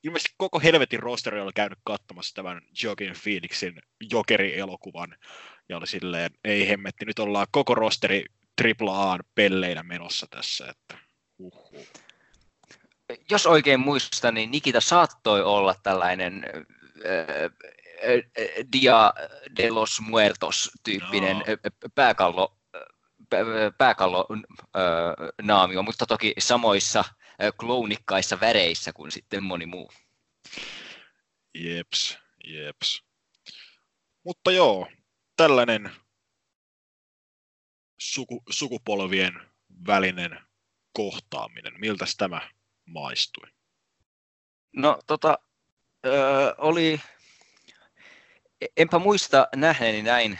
Ilmeisesti koko helvetin rosteri oli käynyt katsomassa tämän Joaquin Phoenixin Jokeri-elokuvan ja oli silleen, ei hemmetti, nyt ollaan koko rosteri AAA pelleinä menossa tässä, että uhuh.
Jos oikein muistan, niin Nikita saattoi olla tällainen Dia de los Muertos-tyyppinen no. pääkallo, pääkallo naamio, mutta toki samoissa kloonikkaissa väreissä kuin sitten moni muu.
Jeps, jeps. Mutta joo, tällainen suku, sukupolvien välinen kohtaaminen. Miltä tämä maistui?
No tota, ö, oli enpä muista nähneeni näin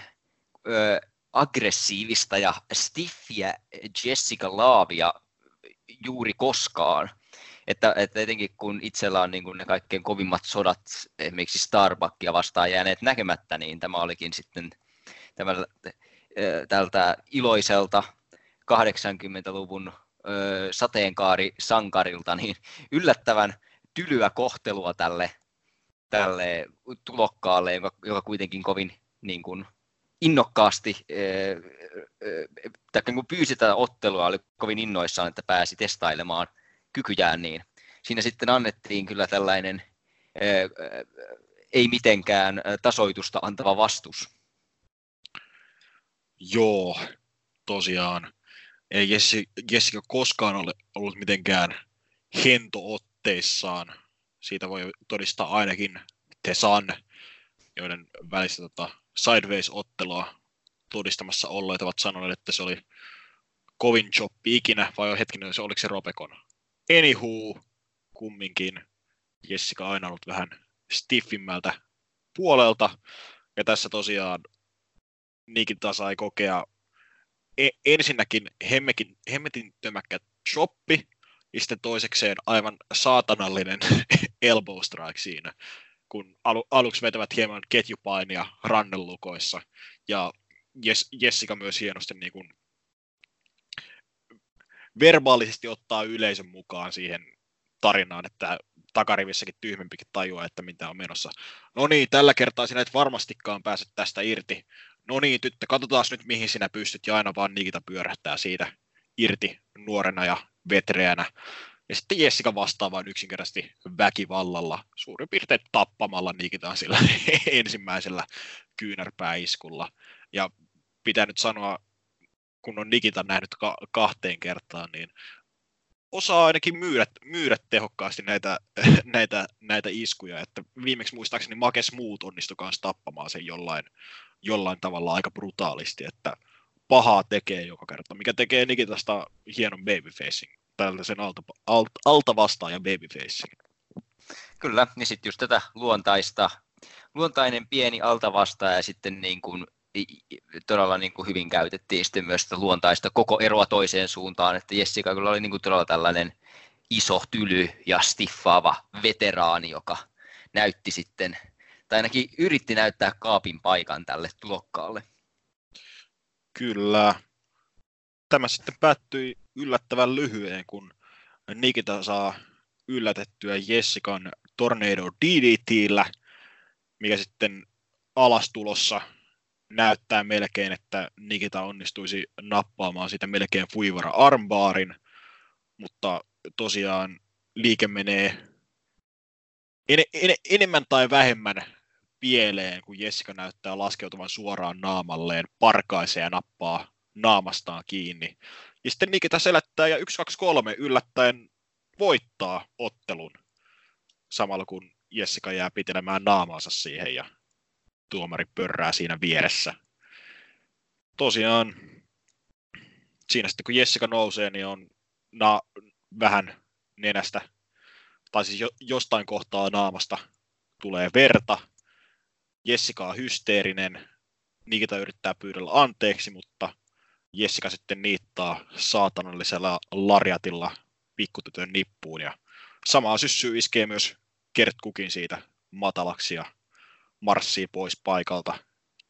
ö, aggressiivista ja stiffiä Jessica Laavia juuri koskaan. Että, että etenkin kun itsellä on niin kuin ne kaikkein kovimmat sodat esimerkiksi Starbuckia vastaan jääneet näkemättä, niin tämä olikin sitten tämä, tältä iloiselta 80-luvun sateenkaari sankarilta niin yllättävän tylyä kohtelua tälle tälle tulokkaalle, joka, joka kuitenkin kovin niin kuin, innokkaasti, tai kun pyysi tätä ottelua, oli kovin innoissaan, että pääsi testailemaan kykyjään, niin siinä sitten annettiin kyllä tällainen ei mitenkään tasoitusta antava vastus.
Joo, tosiaan. Ei Jessica koskaan ole ollut mitenkään hentootteissaan. Siitä voi todistaa ainakin The Sun, joiden välistä tota, Sideways-ottelua todistamassa olleet ovat sanoneet, että se oli kovin choppi ikinä, vai hetkinen, se oliko se Ropekon? Anywho, kumminkin Jessica aina ollut vähän stiffimmältä puolelta, ja tässä tosiaan Nikin sai kokea ensinnäkin hemmekin, hemmetin tömäkkä shoppi, ja sitten toisekseen aivan saatanallinen elbow strike siinä, kun alu, aluksi vetävät hieman ketjupainia rannellukoissa, ja Jes, Jessica myös hienosti niin kuin verbaalisesti ottaa yleisön mukaan siihen tarinaan, että takarivissäkin tyhmempikin tajua, että mitä on menossa. No niin, tällä kertaa sinä et varmastikaan pääse tästä irti. No niin, tyttö, katsotaan nyt mihin sinä pystyt, ja aina vaan Nikita pyörähtää siitä irti nuorena ja vetreänä. Ja sitten Jessica vastaa vain yksinkertaisesti väkivallalla, suurin piirtein tappamalla Nikitaan sillä ensimmäisellä kyynärpääiskulla. Ja pitää nyt sanoa, kun on Nikita nähnyt ka- kahteen kertaan, niin osaa ainakin myydä, myydä tehokkaasti näitä, näitä, näitä iskuja. Että viimeksi muistaakseni Makes Muut onnistui kanssa tappamaan sen jollain, jollain tavalla aika brutaalisti, että pahaa tekee joka kerta, mikä tekee Nikitasta hienon babyfacing, tällaisen alta, alta, alta vastaajan babyfacing.
Kyllä, niin sitten just tätä luontaista, luontainen pieni altavastaaja ja sitten niin kuin todella niin kuin hyvin käytettiin sitten myös sitä luontaista koko eroa toiseen suuntaan, että Jessica kyllä oli niin kuin todella tällainen iso, tyly ja stiffaava veteraani, joka näytti sitten, tai ainakin yritti näyttää kaapin paikan tälle tulokkaalle.
Kyllä. Tämä sitten päättyi yllättävän lyhyen, kun Nikita saa yllätettyä Jessican Tornado DDTllä, mikä sitten alastulossa näyttää melkein, että Nikita onnistuisi nappaamaan sitä melkein fuivara armbaarin, mutta tosiaan liike menee en, en, enemmän tai vähemmän pieleen, kun Jessica näyttää laskeutuvan suoraan naamalleen, parkaisee ja nappaa naamastaan kiinni. Ja sitten Nikita selättää ja 1, 2, 3 yllättäen voittaa ottelun samalla kun Jessica jää pitelemään naamaansa siihen ja tuomari pörrää siinä vieressä. Tosiaan siinä sitten kun Jessica nousee, niin on na- vähän nenästä, tai siis jo- jostain kohtaa naamasta tulee verta. Jessica on hysteerinen, Nikita yrittää pyydellä anteeksi, mutta Jessica sitten niittaa saatanallisella larjatilla pikkutytön nippuun ja samaa syssyy iskee myös Kert Kukin siitä matalaksi ja marssii pois paikalta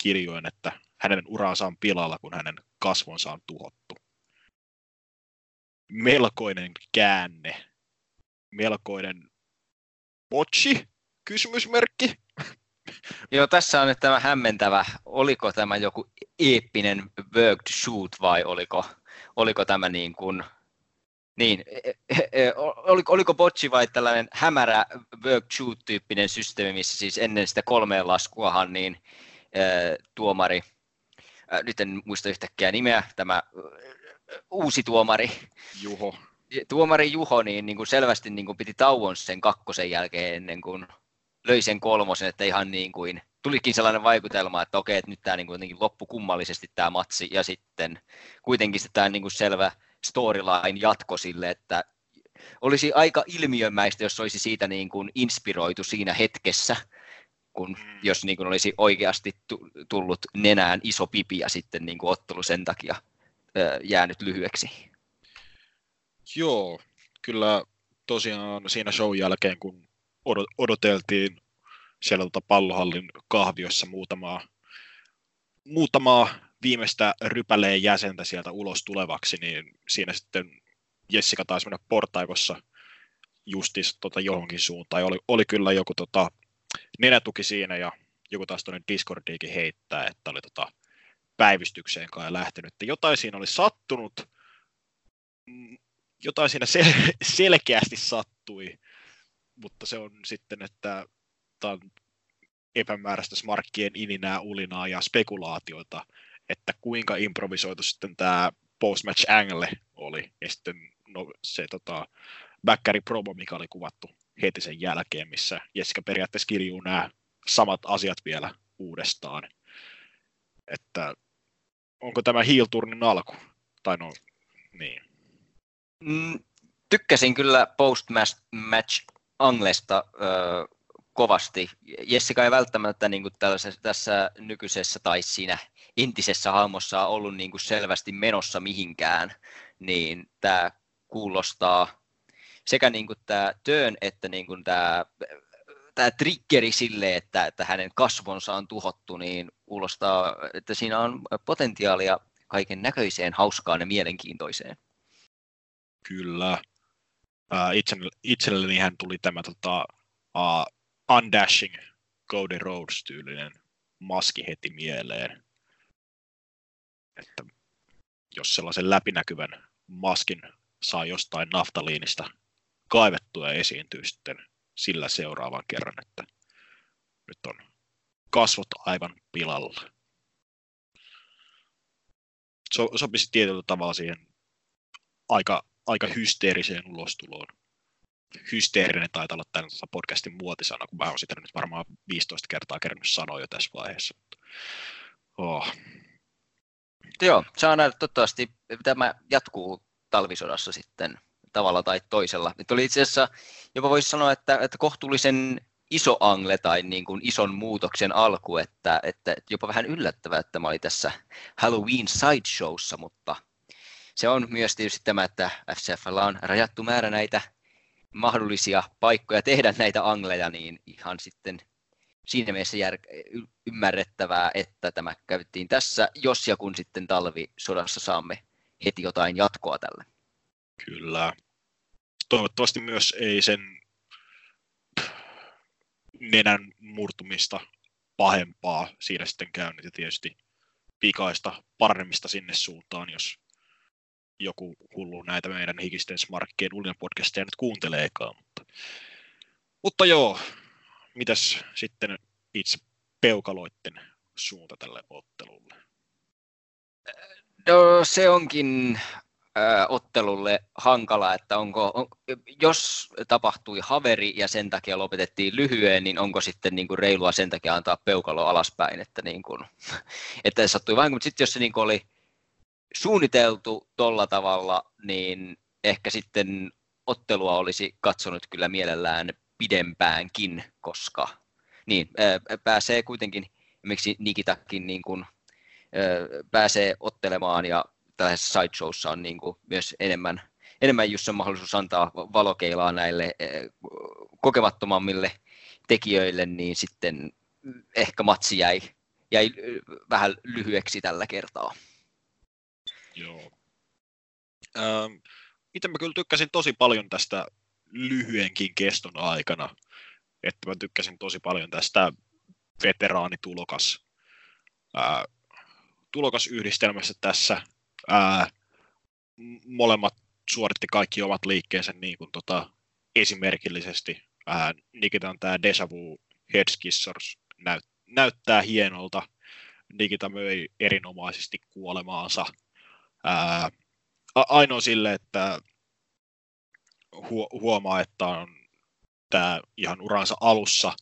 kirjoen, että hänen uransa on pilalla, kun hänen kasvonsa on tuhottu. Melkoinen käänne. Melkoinen botchi? Kysymysmerkki?
Joo, tässä on nyt tämä hämmentävä, oliko tämä joku eeppinen worked shoot vai oliko, oliko tämä niin kuin niin, e, e, e, oliko, oliko botchi vai tällainen hämärä work shoot-tyyppinen systeemi, missä siis ennen sitä kolmeen laskuahan niin tuomari, nyt en muista yhtäkkiä nimeä, tämä uusi tuomari,
Juho.
Tuomari Juho niin, niin kuin selvästi niin kuin piti tauon sen kakkosen jälkeen ennen kuin löi sen kolmosen, että ihan niin kuin tulikin sellainen vaikutelma, että okei, että nyt tämä niin kuin loppu kummallisesti tämä matsi, ja sitten kuitenkin tämä niin kuin selvä storyline jatko sille, että olisi aika ilmiömäistä, jos olisi siitä niin kuin inspiroitu siinä hetkessä, kun mm. jos niin kuin olisi oikeasti tullut nenään iso pipi ja sitten niin kuin ottelu sen takia jäänyt lyhyeksi.
Joo, kyllä tosiaan siinä show jälkeen, kun odoteltiin siellä tuota pallohallin kahviossa muutamaa, muutamaa viimeistä rypäleen jäsentä sieltä ulos tulevaksi, niin siinä sitten Jessica taisi mennä portaikossa justis tota johonkin suuntaan. Oli, oli kyllä joku tota, nenätuki siinä ja joku taas tuonne Discordiikin heittää, että oli tota, päivystykseen kai lähtenyt. Jotain siinä oli sattunut, mm, jotain siinä sel- selkeästi sattui, mutta se on sitten, että tämä on epämääräistä smarkkien ininää, ulinaa ja spekulaatioita, että kuinka improvisoitu sitten tämä post-match angle oli, ja sitten no, se tota, backari promo, mikä oli kuvattu heti sen jälkeen, missä Jessica periaatteessa kiljuu nämä samat asiat vielä uudestaan. Että onko tämä heel-turnin alku? Tai no, niin.
Mm, tykkäsin kyllä post-match Anglesta ö, kovasti. Jessica ei välttämättä niin kuin tässä nykyisessä tai siinä entisessä hahmossa ollut niin kuin selvästi menossa mihinkään, niin tämä kuulostaa sekä niin kuin tämä Tön että niin kuin tämä, tämä triggeri sille, että, että hänen kasvonsa on tuhottu, niin kuulostaa, että siinä on potentiaalia kaiken näköiseen, hauskaan ja mielenkiintoiseen.
Kyllä. Uh, itselleni hän tuli tämä tota, uh, Undashing Cody Rhodes-tyylinen maski heti mieleen. Että jos sellaisen läpinäkyvän maskin saa jostain naftaliinista kaivettua ja esiintyy sitten sillä seuraavan kerran, että nyt on kasvot aivan pilalla. So, sopisi tietyllä tavalla siihen aika, aika hysteeriseen ulostuloon. Hysteerinen taitaa olla tämän podcastin muotisana, kun mä oon sitä nyt varmaan 15 kertaa kerännyt sanoa jo tässä vaiheessa. Oh.
Joo, saa nähdä toivottavasti tämä jatkuu talvisodassa sitten tavalla tai toisella. Nyt oli itse asiassa, jopa voisi sanoa, että, että kohtuullisen iso angle tai niin kuin ison muutoksen alku, että, että jopa vähän yllättävää, että mä olin tässä Halloween sideshowssa, mutta se on myös tietysti tämä, että FCFllä on rajattu määrä näitä mahdollisia paikkoja tehdä näitä angleja, niin ihan sitten siinä mielessä jär- ymmärrettävää, että tämä käytettiin tässä, jos ja kun sitten talvisodassa saamme heti jotain jatkoa tälle.
Kyllä. Toivottavasti myös ei sen nenän murtumista pahempaa siinä sitten käynyt ja tietysti pikaista paremmista sinne suuntaan, jos joku hullu näitä meidän hikisten smarkkien uljan podcasteja nyt kuunteleekaan. Mutta, mutta joo, mitäs sitten itse peukaloitten suunta tälle ottelulle?
No se onkin ottelulle hankala, että onko, on, jos tapahtui haveri ja sen takia lopetettiin lyhyen, niin onko sitten niin kuin reilua sen takia antaa peukalo alaspäin, että, niin kuin, että sattui vain, mutta sitten jos se niin kuin oli suunniteltu tolla tavalla, niin ehkä sitten ottelua olisi katsonut kyllä mielellään pidempäänkin, koska niin, pääsee kuitenkin, miksi Nikitakin niin kuin, pääsee ottelemaan ja tällaisessa sideshowssa on niin kuin myös enemmän, enemmän just on mahdollisuus antaa valokeilaa näille kokemattomammille tekijöille, niin sitten ehkä matsi jäi, jäi vähän lyhyeksi tällä kertaa.
Joo. Ähm, itse mä kyllä tykkäsin tosi paljon tästä lyhyenkin keston aikana. Että mä tykkäsin tosi paljon tästä veteraanitulokas ää, tulokasyhdistelmässä tässä. Ää, molemmat suoritti kaikki omat liikkeensä niin kuin tota, esimerkillisesti. Ää, Nikitan tämä Deja Vu Headskissors näyt, näyttää hienolta. Nikita möi erinomaisesti kuolemaansa. Ää, ainoa sille, että huomaa, että on tämä ihan uransa alussa,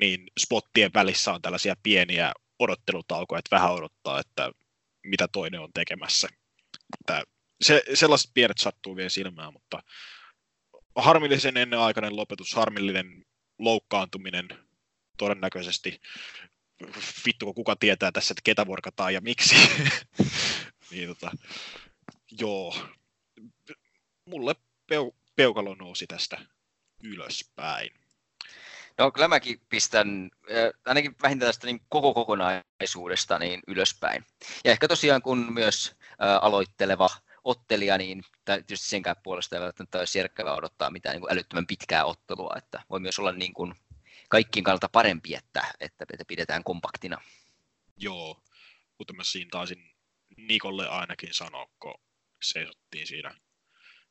niin spottien välissä on tällaisia pieniä odottelutaukoja, että vähän odottaa, että mitä toinen on tekemässä. Että se, sellaiset pienet sattuu vielä silmään, mutta harmillisen ennenaikainen lopetus, harmillinen loukkaantuminen todennäköisesti. Vittu, kuka tietää tässä, että ketä vorkataan ja miksi. niin, tota, joo. Mulle peu, peukalo nousi tästä ylöspäin.
No kyllä mäkin pistän äh, ainakin vähintään tästä niin koko kokonaisuudesta niin ylöspäin. Ja ehkä tosiaan kun myös äh, aloitteleva ottelija, niin tietysti senkään puolesta ei välttämättä olisi järkevää odottaa mitään niin kuin älyttömän pitkää ottelua, että voi myös olla niin kuin kaikkien kannalta parempi, että, että, että pidetään kompaktina.
Joo, mutta mä siinä taisin Nikolle ainakin sanoa, kun seisottiin siinä,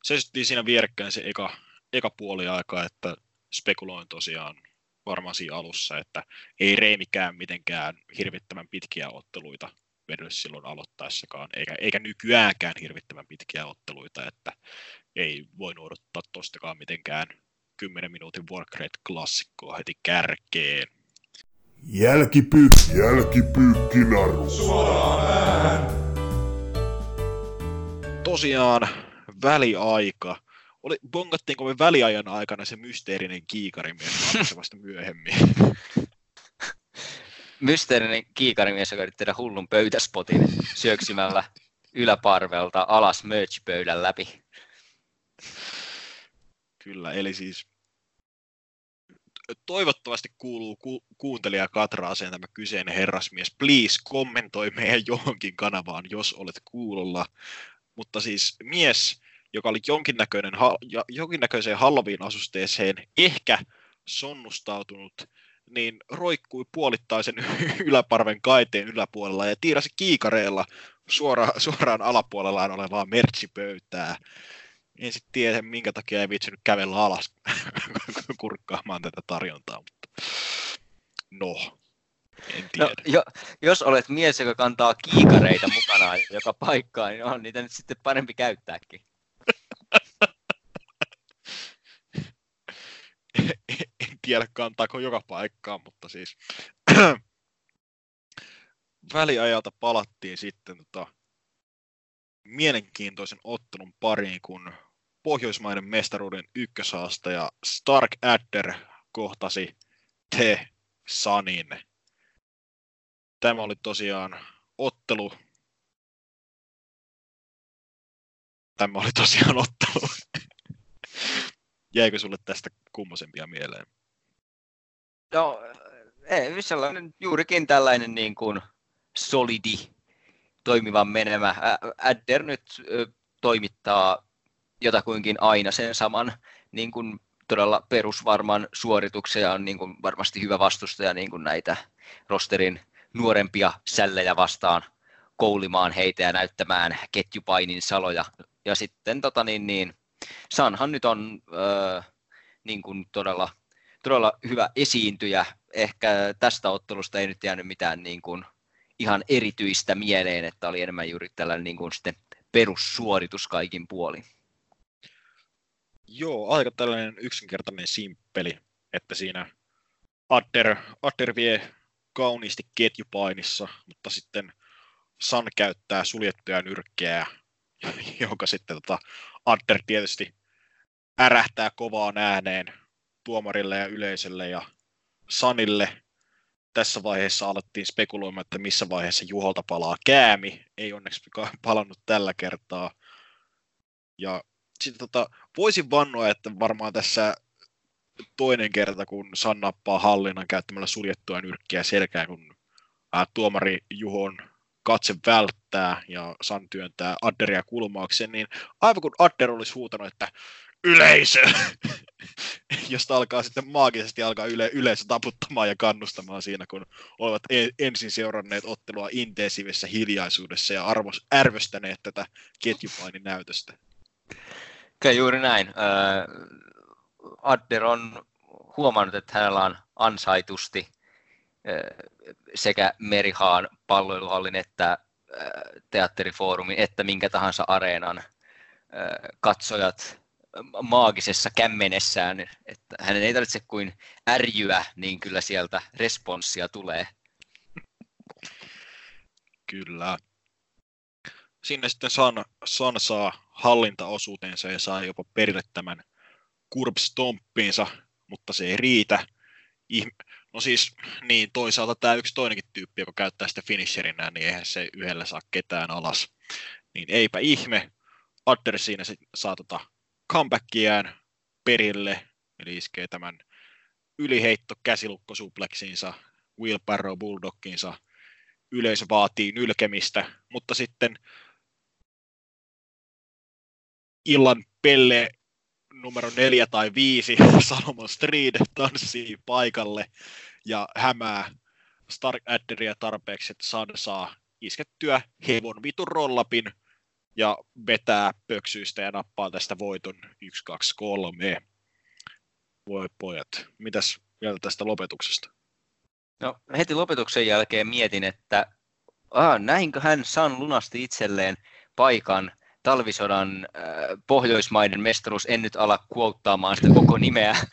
seisottiin siinä vierekkäin se eka, eka puoli aikaa, että spekuloin tosiaan varmaan siinä alussa, että ei Reimikään mitenkään hirvittävän pitkiä otteluita vedellyt silloin aloittaessakaan, eikä, eikä nykyäänkään hirvittävän pitkiä otteluita, että ei voi odottaa tostakaan mitenkään 10 minuutin Warcraft-klassikkoa heti kärkeen.
Jälkipyykki, jälkipyykki naru.
Tosiaan väliaika. Oli, bongattiinko me väliajan aikana se mysteerinen kiikarimies vasta myöhemmin?
Mysteerinen kiikarimies, joka yritti tehdä hullun pöytäspotin syöksymällä yläparvelta alas merch-pöydän läpi.
Kyllä, eli siis toivottavasti kuuluu ku, kuuntelija Katraaseen tämä kyseinen herrasmies. Please kommentoi meidän johonkin kanavaan, jos olet kuulolla. Mutta siis mies, joka oli jonkinnäköinen, jonkinnäköiseen Halloween-asusteeseen ehkä sonnustautunut, niin roikkui puolittaisen yläparven kaiteen yläpuolella ja tiirasi kiikareella suora, suoraan alapuolellaan olevaa merchipöytää. En sitten tiedä, minkä takia ei viitsinyt kävellä alas kurkkaamaan tätä tarjontaa, mutta no, en no, tiedä. No,
jo, jos olet mies, joka kantaa kiikareita mukanaan joka paikkaan, niin on niitä nyt sitten parempi käyttääkin.
en tiedä kantaako joka paikkaan, mutta siis väliajalta palattiin sitten tota, mielenkiintoisen ottelun pariin, kun Pohjoismaiden mestaruuden ykkösaastaja Stark Adder kohtasi Te Sanin. Tämä oli tosiaan ottelu. Tämä oli tosiaan ottelu. Jäikö sulle tästä kummosempia mieleen?
No, ei, sellainen juurikin tällainen niin kuin solidi toimivan menemä. Adder nyt toimittaa jotakuinkin aina sen saman niin kuin todella perusvarman suorituksen ja on niin kuin varmasti hyvä vastustaja niin kuin näitä rosterin nuorempia sällejä vastaan koulimaan heitä ja näyttämään ketjupainin saloja. Ja sitten tota niin, niin, Sanhan nyt on öö, niin kuin todella, todella hyvä esiintyjä. Ehkä tästä ottelusta ei nyt jäänyt mitään niin kuin ihan erityistä mieleen, että oli enemmän juuri tällainen niin kuin sitten perussuoritus kaikin puolin.
Joo, aika tällainen yksinkertainen simppeli, että siinä Adder, Adder vie kauniisti ketjupainissa, mutta sitten San käyttää suljettuja nyrkkeä, jonka sitten tota, Adder tietysti ärähtää kovaan ääneen tuomarille ja yleisölle ja Sanille. Tässä vaiheessa alettiin spekuloimaan, että missä vaiheessa Juholta palaa käämi. Ei onneksi palannut tällä kertaa. Ja sitten tota, voisin vannoa, että varmaan tässä toinen kerta, kun San nappaa hallinnan käyttämällä suljettua nyrkkiä selkää, kun ää, tuomari Juhon katse välttää ja San työntää Adderia kulmaukseen, niin aivan kun Adder olisi huutanut, että yleisö, josta alkaa sitten maagisesti alkaa yle, yleisö taputtamaan ja kannustamaan siinä, kun olivat e- ensin seuranneet ottelua intensiivisessä hiljaisuudessa ja arvos, ärvöstäneet tätä ketjupainin näytöstä.
Kyllä juuri näin. Adder on huomannut, että hänellä on ansaitusti sekä Merihaan palloiluhallin että teatterifoorumin että minkä tahansa areenan katsojat maagisessa kämmenessään, että hänen ei tarvitse kuin ärjyä, niin kyllä sieltä responssia tulee.
Kyllä. Sinne sitten San, San saa hallintaosuutensa ja saa jopa perille tämän kurbstomppiinsa, mutta se ei riitä. No siis, niin toisaalta tämä yksi toinenkin tyyppi, joka käyttää sitä finisherinä, niin eihän se yhdellä saa ketään alas. Niin eipä ihme. Adder siinä saa tota comebackiään perille, eli iskee tämän yliheitto käsilukkosupleksiinsa, Barrow Bulldogginsa, yleisö vaatii nylkemistä, mutta sitten illan pelle numero neljä tai viisi, Salomon Street, tanssii paikalle ja hämää Stark Adderia tarpeeksi, että San saa iskettyä hevon vitun rollapin ja vetää pöksyistä ja nappaa tästä voiton 1, 2, 3. Voi pojat. Mitäs vielä tästä lopetuksesta?
No heti lopetuksen jälkeen mietin, että ah, näinkö hän San lunasti itselleen paikan talvisodan äh, Pohjoismaiden mestaruus, en nyt ala kuottaamaan sitä koko nimeä, äh,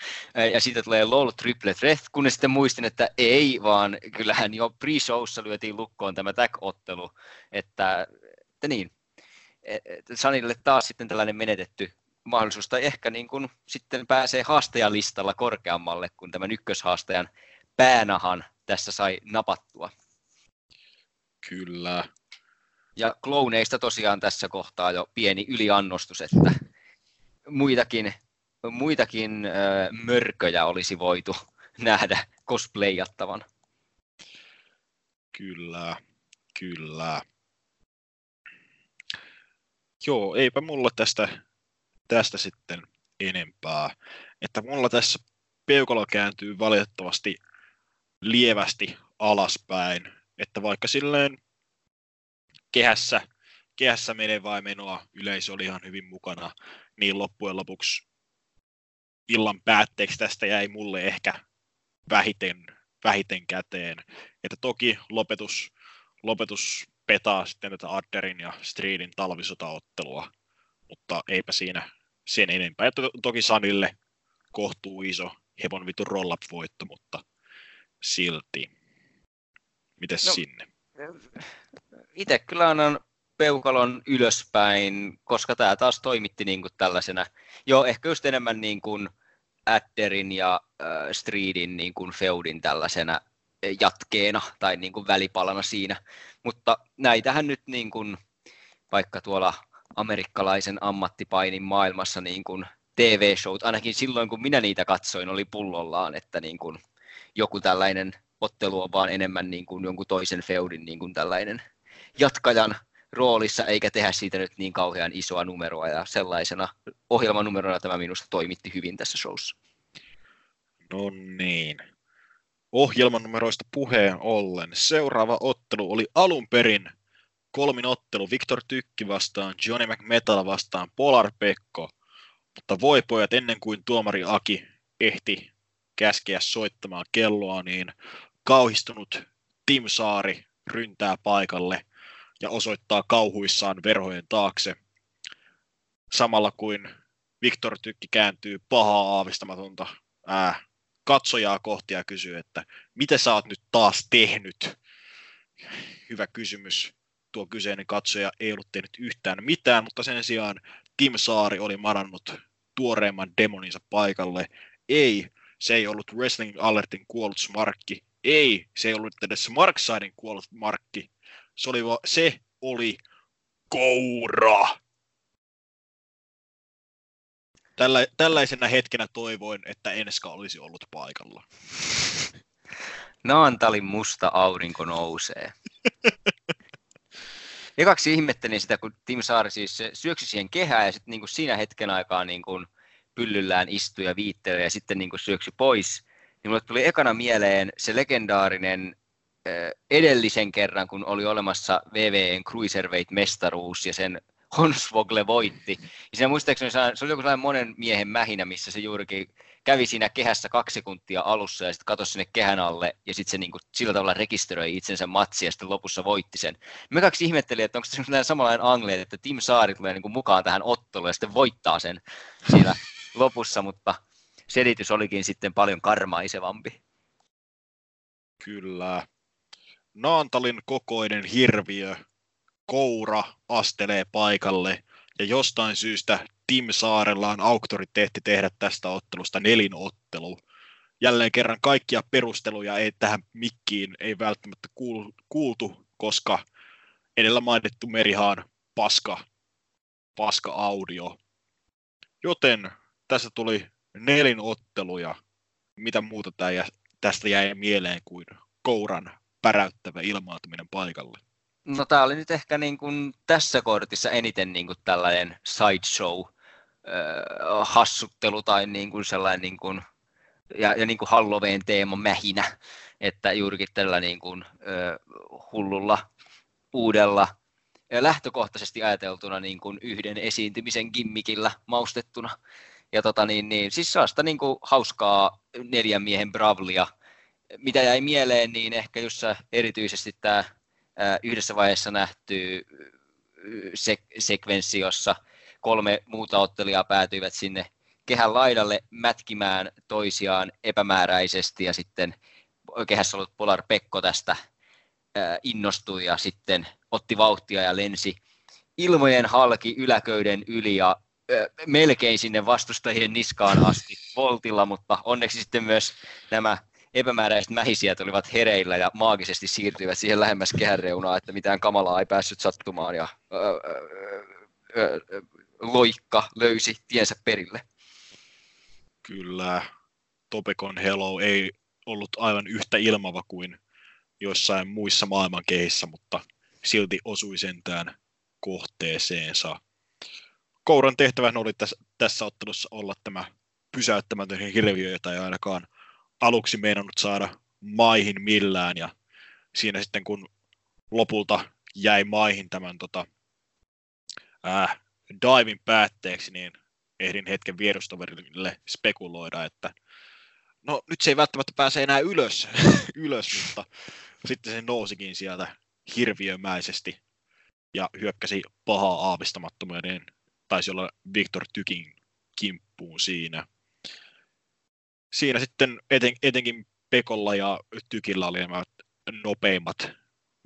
ja siitä tulee LOL Triple Threat, kun sitten muistin, että ei, vaan kyllähän jo pre-showssa lyötiin lukkoon tämä tag-ottelu, että, että niin, Sanille taas sitten tällainen menetetty mahdollisuus, tai ehkä niin kuin sitten pääsee haastajalistalla korkeammalle, kun tämän ykköshaastajan päänahan tässä sai napattua.
Kyllä.
Ja klouneista tosiaan tässä kohtaa jo pieni yliannostus, että muitakin, muitakin äh, mörköjä olisi voitu nähdä cosplayattavan.
Kyllä, kyllä. Joo, eipä mulla tästä, tästä sitten enempää. Että mulla tässä peukalo kääntyy valitettavasti lievästi alaspäin. Että vaikka silleen kehässä, kehässä menevää menoa yleisö oli ihan hyvin mukana, niin loppujen lopuksi illan päätteeksi tästä jäi mulle ehkä vähiten, vähiten käteen. Että toki lopetus, lopetus petaa sitten tätä Adderin ja Streetin talvisotaottelua, mutta eipä siinä sen enempää. To, toki Sanille kohtuu iso hevon vitu roll-up-voitto, mutta silti. Mites no, sinne?
Itse kyllä annan peukalon ylöspäin, koska tämä taas toimitti niin kuin tällaisena, jo ehkä just enemmän niin kuin Adderin ja äh, Streetin niin kuin feudin tällaisena jatkeena tai niin kuin välipalana siinä. Mutta näitähän nyt niin kuin, vaikka tuolla amerikkalaisen ammattipainin maailmassa niin kuin TV-showt, ainakin silloin kun minä niitä katsoin, oli pullollaan, että niin kuin joku tällainen ottelu on vaan enemmän niin kuin jonkun toisen feudin niin kuin tällainen jatkajan roolissa, eikä tehdä siitä nyt niin kauhean isoa numeroa, ja sellaisena ohjelmanumerona tämä minusta toimitti hyvin tässä showssa.
No niin ohjelmanumeroista puheen ollen. Seuraava ottelu oli alun perin kolmin ottelu Viktor Tykki vastaan, Johnny McMetal vastaan, Polar Pekko. Mutta voi pojat, ennen kuin tuomari Aki ehti käskeä soittamaan kelloa, niin kauhistunut Tim Saari ryntää paikalle ja osoittaa kauhuissaan verhojen taakse. Samalla kuin Viktor Tykki kääntyy pahaa aavistamatonta ää, katsojaa kohti ja kysyy, että mitä sä oot nyt taas tehnyt? Hyvä kysymys. Tuo kyseinen katsoja ei ollut tehnyt yhtään mitään, mutta sen sijaan Tim Saari oli marannut tuoreemman demoninsa paikalle. Ei, se ei ollut Wrestling Alertin kuollut Smarkki. Ei, se ei ollut edes Marksidin kuollut Markki. Se oli, se oli Koura. Tällä, tällaisena hetkenä toivoin, että Enska olisi ollut paikalla.
Naantalin musta aurinko nousee. Ekaksi ihmettelin sitä, kun Tim Saari siis syöksy siihen kehään ja sitten niin siinä hetken aikaa niin kuin pyllyllään istui ja viittelee ja sitten niin kuin syöksy pois. Niin mulle tuli ekana mieleen se legendaarinen edellisen kerran, kun oli olemassa VVN Cruiserweight-mestaruus ja sen Honsvogle voitti. Ja siinä muistaakseni se oli joku sellainen monen miehen mähinä, missä se juurikin kävi siinä kehässä kaksi sekuntia alussa ja sitten katosi sinne kehän alle ja sitten se niin kuin, sillä tavalla rekisteröi itsensä matsia ja sitten lopussa voitti sen. Me kaksi ihmetteli, että onko se sellainen samanlainen angle, että Tim Saari tulee niin kuin mukaan tähän otteluun ja sitten voittaa sen siinä lopussa, mutta selitys olikin sitten paljon karmaisevampi.
Kyllä. Naantalin kokoinen hirviö koura astelee paikalle ja jostain syystä Tim Saarella on auktoriteetti tehdä tästä ottelusta nelinottelu. Jälleen kerran kaikkia perusteluja ei tähän mikkiin ei välttämättä kuultu, koska edellä mainittu Merihaan paska, paska audio. Joten tässä tuli nelinotteluja. Mitä muuta tästä jäi mieleen kuin kouran päräyttävä ilmaantuminen paikalle?
No tämä oli nyt ehkä niin kuin tässä kortissa eniten niin kuin tällainen sideshow hassuttelu tai niin kuin sellainen niin kuin, ja, ja niin kuin Halloween teema mähinä, että juurikin tällä niin kuin, äh, hullulla uudella lähtökohtaisesti ajateltuna niin kuin yhden esiintymisen gimmikillä maustettuna. ja tota niin, niin, siis sellaista niin kuin hauskaa neljän miehen bravlia. Mitä jäi mieleen, niin ehkä just erityisesti tämä yhdessä vaiheessa nähty sek- sekvenssi, jossa kolme muuta ottelijaa päätyivät sinne kehän laidalle mätkimään toisiaan epämääräisesti ja sitten kehässä ollut Polar Pekko tästä innostui ja sitten otti vauhtia ja lensi ilmojen halki yläköyden yli ja melkein sinne vastustajien niskaan asti voltilla, mutta onneksi sitten myös nämä epämääräiset mähisijät olivat hereillä ja maagisesti siirtyivät siihen lähemmäs kehän reunaa, että mitään kamalaa ei päässyt sattumaan ja ö, ö, ö, loikka löysi tiensä perille.
Kyllä, Topekon Hello ei ollut aivan yhtä ilmava kuin joissain muissa maailmankeissä, mutta silti osui sentään kohteeseensa. Kouran tehtävän oli tässä, tässä ottelussa olla tämä pysäyttämätön hirviö, jota ei ainakaan aluksi meinannut saada maihin millään, ja siinä sitten kun lopulta jäi maihin tämän tota, äh, divin päätteeksi, niin ehdin hetken vierustoverille spekuloida, että no nyt se ei välttämättä pääse enää ylös, ylös mutta sitten se nousikin sieltä hirviömäisesti ja hyökkäsi pahaa aavistamattomuuden, taisi olla Victor Tykin kimppuun siinä. Siinä sitten eten, etenkin Pekolla ja Tykillä oli nämä nopeimmat,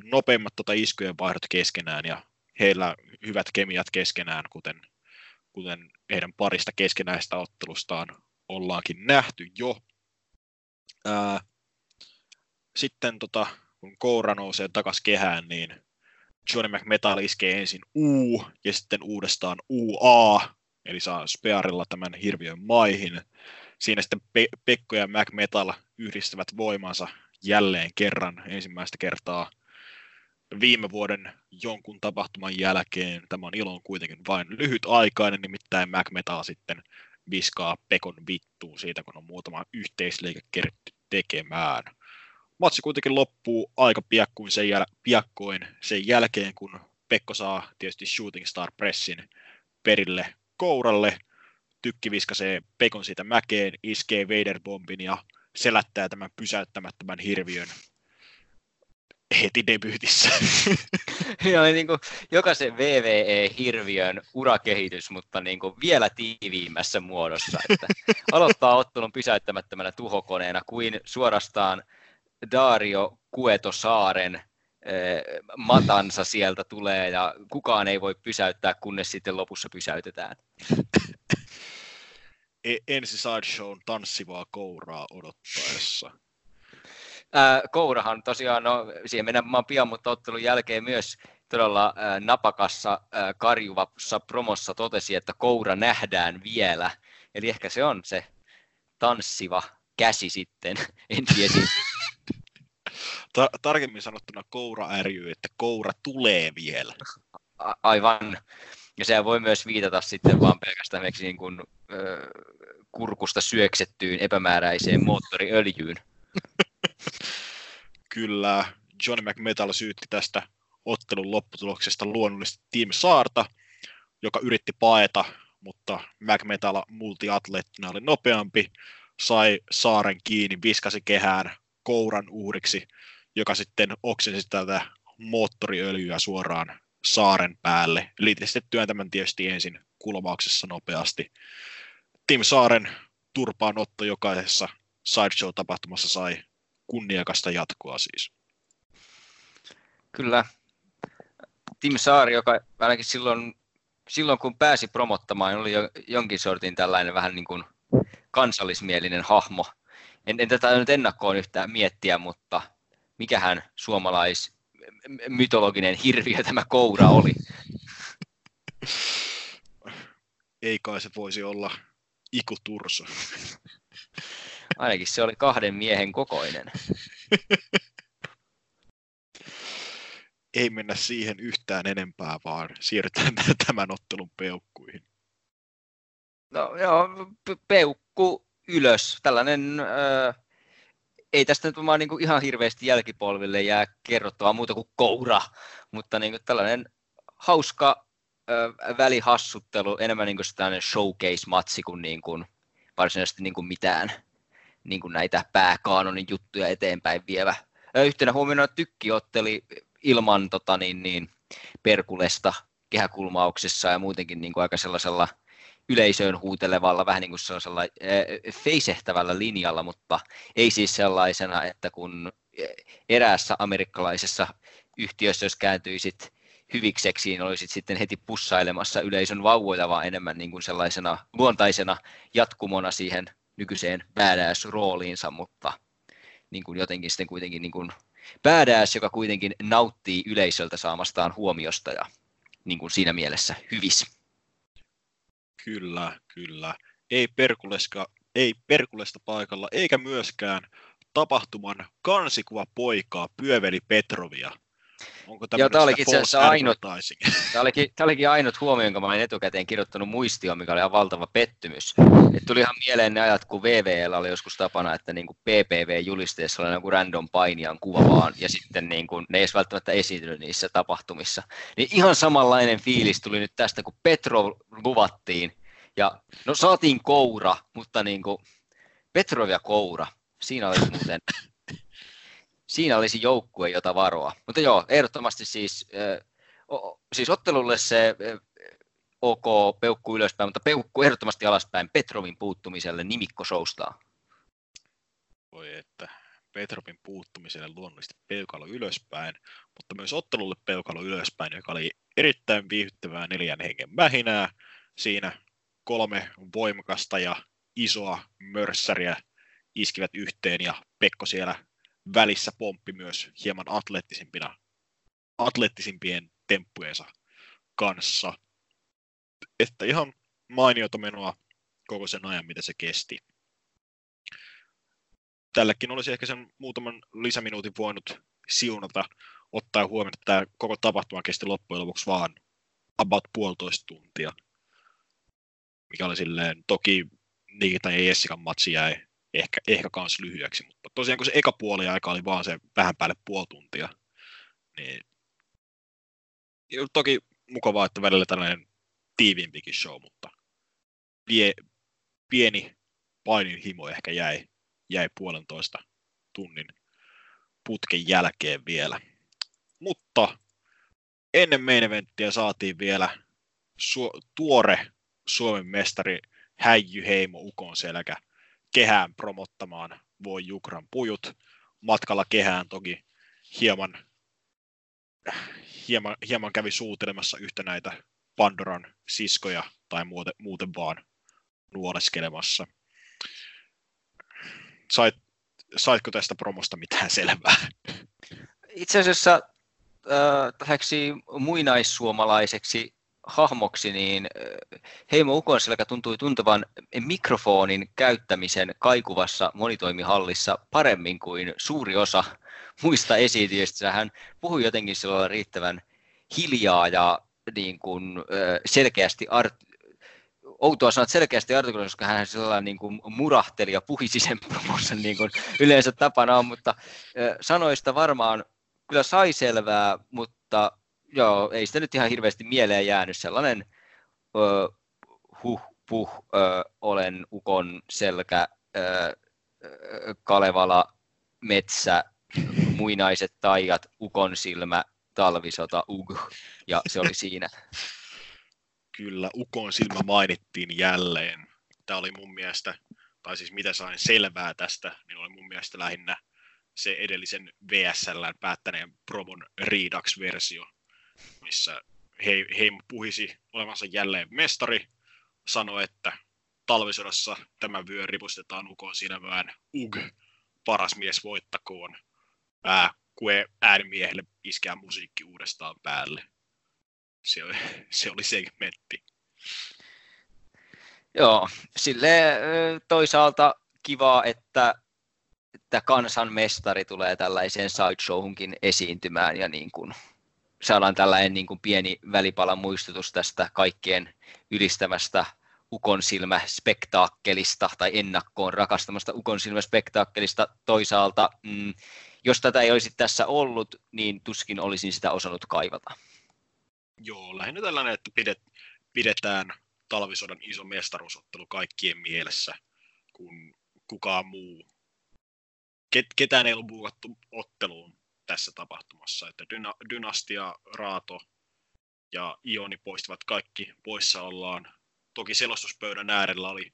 nopeimmat tota iskujen vaihdot keskenään ja heillä hyvät kemiat keskenään, kuten, kuten heidän parista keskenäistä ottelustaan ollaankin nähty jo. Ää, sitten tota, kun Koura nousee takaisin kehään, niin Johnny McMetal iskee ensin U ja sitten uudestaan UA, eli saa Spearilla tämän hirviön maihin. Siinä sitten Pe- Pekko ja McMetal yhdistävät voimansa jälleen kerran ensimmäistä kertaa viime vuoden jonkun tapahtuman jälkeen. Tämä on ilon kuitenkin vain lyhytaikainen, nimittäin McMetal sitten viskaa Pekon vittuun siitä, kun on muutama yhteisliike keritty tekemään. Matsi kuitenkin loppuu aika piakkoin sen, jäl- piakkoin sen jälkeen, kun Pekko saa tietysti Shooting Star Pressin perille kouralle. Tykki viskasee Pekon siitä mäkeen, iskee Vader-bombin ja selättää tämän pysäyttämättömän hirviön heti debyytissä.
Joo, niin kuin jokaisen VVE-hirviön urakehitys, mutta niin kuin vielä tiiviimmässä muodossa. Että aloittaa ottelun pysäyttämättömänä tuhokoneena kuin suorastaan Dario Kueto Saaren eh, matansa sieltä tulee ja kukaan ei voi pysäyttää, kunnes sitten lopussa pysäytetään.
E- ensi sideshown tanssivaa kouraa odottaessa.
Ää, Kourahan tosiaan, no siihen mennään pian, mutta ottelun jälkeen myös todella ää, napakassa ää, karjuvassa promossa totesi, että Koura nähdään vielä. Eli ehkä se on se tanssiva käsi sitten, en tiedä.
Ta- tarkemmin sanottuna koura ärjyy, että koura tulee vielä.
A- aivan. Ja sehän voi myös viitata sitten vaan pelkästään niin kuin, ö, kurkusta syöksettyyn epämääräiseen moottoriöljyyn.
Kyllä, Johnny McMetal syytti tästä ottelun lopputuloksesta luonnollisesti Team Saarta, joka yritti paeta, mutta McMetal multiatleettina oli nopeampi, sai Saaren kiinni, viskasi kehään kouran uhriksi, joka sitten oksensi tätä moottoriöljyä suoraan saaren päälle. Sitten työntämän tietysti ensin kulmauksessa nopeasti. Tim Saaren turpaanotto jokaisessa sideshow-tapahtumassa sai kunniakasta jatkoa siis.
Kyllä. Tim Saari, joka ainakin silloin, silloin kun pääsi promottamaan, oli jo jonkin sortin tällainen vähän niin kuin kansallismielinen hahmo. En, en tätä nyt ennakkoon yhtään miettiä, mutta mikähän suomalais mytologinen hirviö tämä koura oli?
Ei kai se voisi olla Iku Turso.
Ainakin se oli kahden miehen kokoinen.
Ei mennä siihen yhtään enempää, vaan siirrytään tämän ottelun peukkuihin.
No joo, peukku ylös. Tällainen, äh, ei tästä nyt vaan niin ihan hirveästi jälkipolville jää kerrottavaa muuta kuin koura, mutta niin kuin tällainen hauska ö, välihassuttelu, enemmän niin kuin showcase-matsi kuin, niin kuin varsinaisesti niin kuin mitään niin kuin näitä pääkaanonin juttuja eteenpäin vievä. Yhtenä huomiona tykki otteli ilman tota, niin, niin, perkulesta kehäkulmauksessa ja muutenkin niin kuin aika sellaisella yleisöön huutelevalla, vähän niin kuin sellaisella äh, feisehtävällä linjalla, mutta ei siis sellaisena, että kun eräässä amerikkalaisessa yhtiössä, jos kääntyisit hyvikseksi, niin olisit sitten heti pussailemassa yleisön vauvoja, vaan enemmän niin kuin sellaisena luontaisena jatkumona siihen nykyiseen badass-rooliinsa, mutta niin kuin jotenkin sitten kuitenkin niin kuin badass, joka kuitenkin nauttii yleisöltä saamastaan huomiosta ja niin kuin siinä mielessä hyvis.
Kyllä, kyllä. Ei Perkuleska, ei Perkulesta paikalla, eikä myöskään tapahtuman kansikuva poikaa Pyöveli Petrovia.
Onko Joo, tämä olikin itse asiassa ainut, tämä olikin, tämä olikin ainut huomio, jonka mä olin etukäteen kirjoittanut muistioon, mikä oli ihan valtava pettymys. Et tuli ihan mieleen ne ajat, kun VVL oli joskus tapana, että niin kuin PPV-julisteessa oli joku random painijan kuva vaan, ja sitten niin kuin, ne ei edes välttämättä esiintynyt niissä tapahtumissa. Niin ihan samanlainen fiilis tuli nyt tästä, kun Petro luvattiin, ja no saatiin koura, mutta niin kuin Petrov ja koura, siinä oli muuten siinä olisi joukkue, jota varoa. Mutta joo, ehdottomasti siis, äh, o, siis ottelulle se äh, ok peukku ylöspäin, mutta peukku ehdottomasti alaspäin Petrovin puuttumiselle nimikko soustaa.
Voi että Petrovin puuttumiselle luonnollisesti peukalo ylöspäin, mutta myös ottelulle peukalo ylöspäin, joka oli erittäin viihdyttävää neljän hengen mähinää. Siinä kolme voimakasta ja isoa mörssäriä iskivät yhteen ja Pekko siellä välissä pomppi myös hieman atleettisimpina, atleettisimpien temppujensa kanssa. Että ihan mainiota menoa koko sen ajan, mitä se kesti. Tälläkin olisi ehkä sen muutaman lisäminuutin voinut siunata, ottaa huomioon, että tämä koko tapahtuma kesti loppujen lopuksi vaan about puolitoista tuntia. Mikä oli silleen, toki Nikita ja Jessikan matsi jäi ehkä, ehkä kans lyhyeksi, mutta tosiaan kun se eka puoli aika oli vaan se vähän päälle puoli tuntia, niin toki mukavaa, että välillä tällainen tiiviimpikin show, mutta pie, pieni painin himo ehkä jäi, jäi puolentoista tunnin putken jälkeen vielä. Mutta ennen main eventtiä saatiin vielä su- tuore Suomen mestari Häijy Heimo Ukon selkä kehään promottamaan voi Jukran pujut. Matkalla kehään toki hieman, hieman, hieman kävi suutelemassa yhtä näitä Pandoran siskoja tai muuten, muuten vaan nuoleskelemassa. Sait, saitko tästä promosta mitään selvää?
Itse asiassa äh, muinaissuomalaiseksi hahmoksi, niin Heimo Ukonselkä tuntui tuntevan mikrofonin käyttämisen kaikuvassa monitoimihallissa paremmin kuin suuri osa muista esiintyjistä. Hän puhui jotenkin sillä riittävän hiljaa ja niin kuin, selkeästi art- outoa sanoa, selkeästi artikuloissa, koska hän sellainen niin kuin murahteli ja puhisi sen promossa niin kuin yleensä tapana on, mutta sanoista varmaan kyllä sai selvää, mutta joo, ei sitä nyt ihan hirveästi mieleen jäänyt. Sellainen ö, huh, puh, ö, olen ukon selkä, ö, Kalevala, metsä, muinaiset taijat, ukon silmä, talvisota, ug, ja se oli siinä.
Kyllä, ukon silmä mainittiin jälleen. Tämä oli mun mielestä, tai siis mitä sain selvää tästä, niin oli mun mielestä lähinnä se edellisen VSL päättäneen promon Redux-versio, missä Heimo puhisi olevansa jälleen mestari, sanoi, että talvisodassa tämä vyö ripustetaan ukon silmään, ug, paras mies voittakoon, ää, kue äänimiehelle iskää musiikki uudestaan päälle. Se oli, se oli segmentti.
Joo, sille toisaalta kiva, että, että kansan mestari tulee tällaiseen sideshowhunkin esiintymään ja niin kuin saadaan tällainen niin kuin pieni välipalan muistutus tästä kaikkien ylistämästä ukon silmä spektaakkelista tai ennakkoon rakastamasta ukon silmä spektaakkelista toisaalta. Mm, jos tätä ei olisi tässä ollut, niin tuskin olisin sitä osannut kaivata.
Joo, lähinnä tällainen, että pidet, pidetään talvisodan iso mestaruusottelu kaikkien mielessä, kun kukaan muu. Ket, ketään ei ollut buukattu otteluun tässä tapahtumassa. Että Dyna, Dynastia, Raato ja Ioni poistivat kaikki poissaollaan. Toki selostuspöydän äärellä oli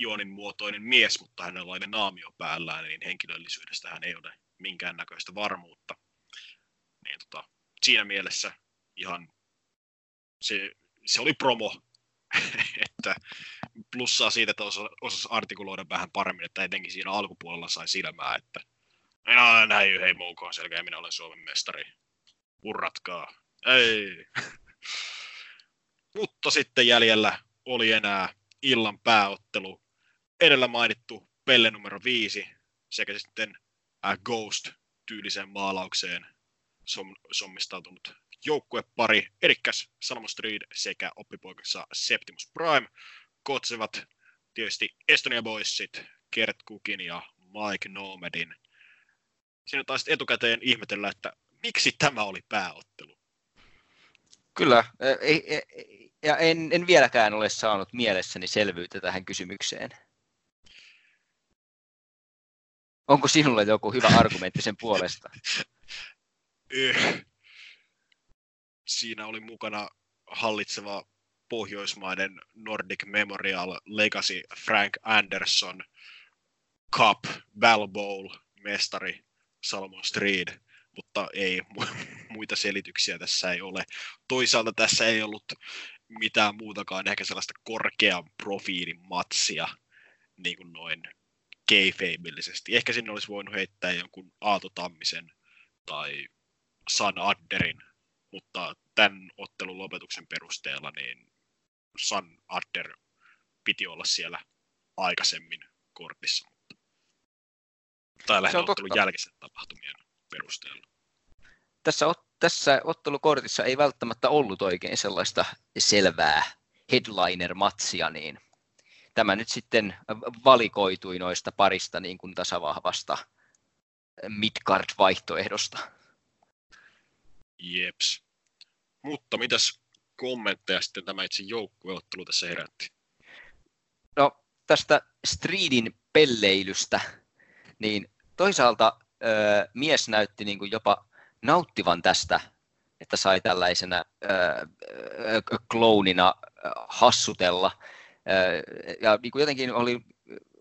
Ionin muotoinen mies, mutta hänellä oli naamio päällään, niin henkilöllisyydestä hän ei ole minkäännäköistä varmuutta. Niin tota, siinä mielessä ihan se, se oli promo, että plussaa siitä, että osasi osas artikuloida vähän paremmin, että etenkin siinä alkupuolella sai silmää, että minä olen näin hei muukoon selkeä, minä olen Suomen mestari. Urratkaa. Ei. Mutta sitten jäljellä oli enää illan pääottelu. Edellä mainittu pelle numero viisi sekä sitten Ghost-tyyliseen maalaukseen som, sommistautunut joukkuepari, Erikäs Salmo Street sekä oppipoikansa Septimus Prime kotsevat tietysti Estonia Boysit, Kert Cookin ja Mike Nomedin. Siinä taisi etukäteen ihmetellä, että miksi tämä oli pääottelu.
Kyllä, ja en, en vieläkään ole saanut mielessäni selvyyttä tähän kysymykseen. Onko sinulle joku hyvä argumentti sen puolesta?
Siinä oli mukana hallitseva Pohjoismaiden Nordic Memorial Legacy Frank Anderson Cup Bell Bowl mestari Salomon Street, mutta ei muita selityksiä tässä ei ole. Toisaalta tässä ei ollut mitään muutakaan ehkä sellaista korkean profiilin matsia niin kuin noin kayfabeillisesti. Ehkä sinne olisi voinut heittää jonkun Aato Tammisen tai San Adderin, mutta tämän ottelun lopetuksen perusteella niin San Adder piti olla siellä aikaisemmin kortissa. Tai lähinnä ottelun jälkeisen tapahtumien perusteella.
Tässä, tässä ottelukortissa ei välttämättä ollut oikein sellaista selvää headliner-matsia, niin tämä nyt sitten valikoitui noista parista niin kuin tasavahvasta midcard-vaihtoehdosta.
Jeps. Mutta mitäs kommentteja sitten tämä itse joukkueottelu tässä herätti?
No tästä Streedin pelleilystä, niin toisaalta ö, mies näytti niin kuin jopa nauttivan tästä, että sai tällaisena ö, kloonina hassutella. Ö, ja niin kuin jotenkin oli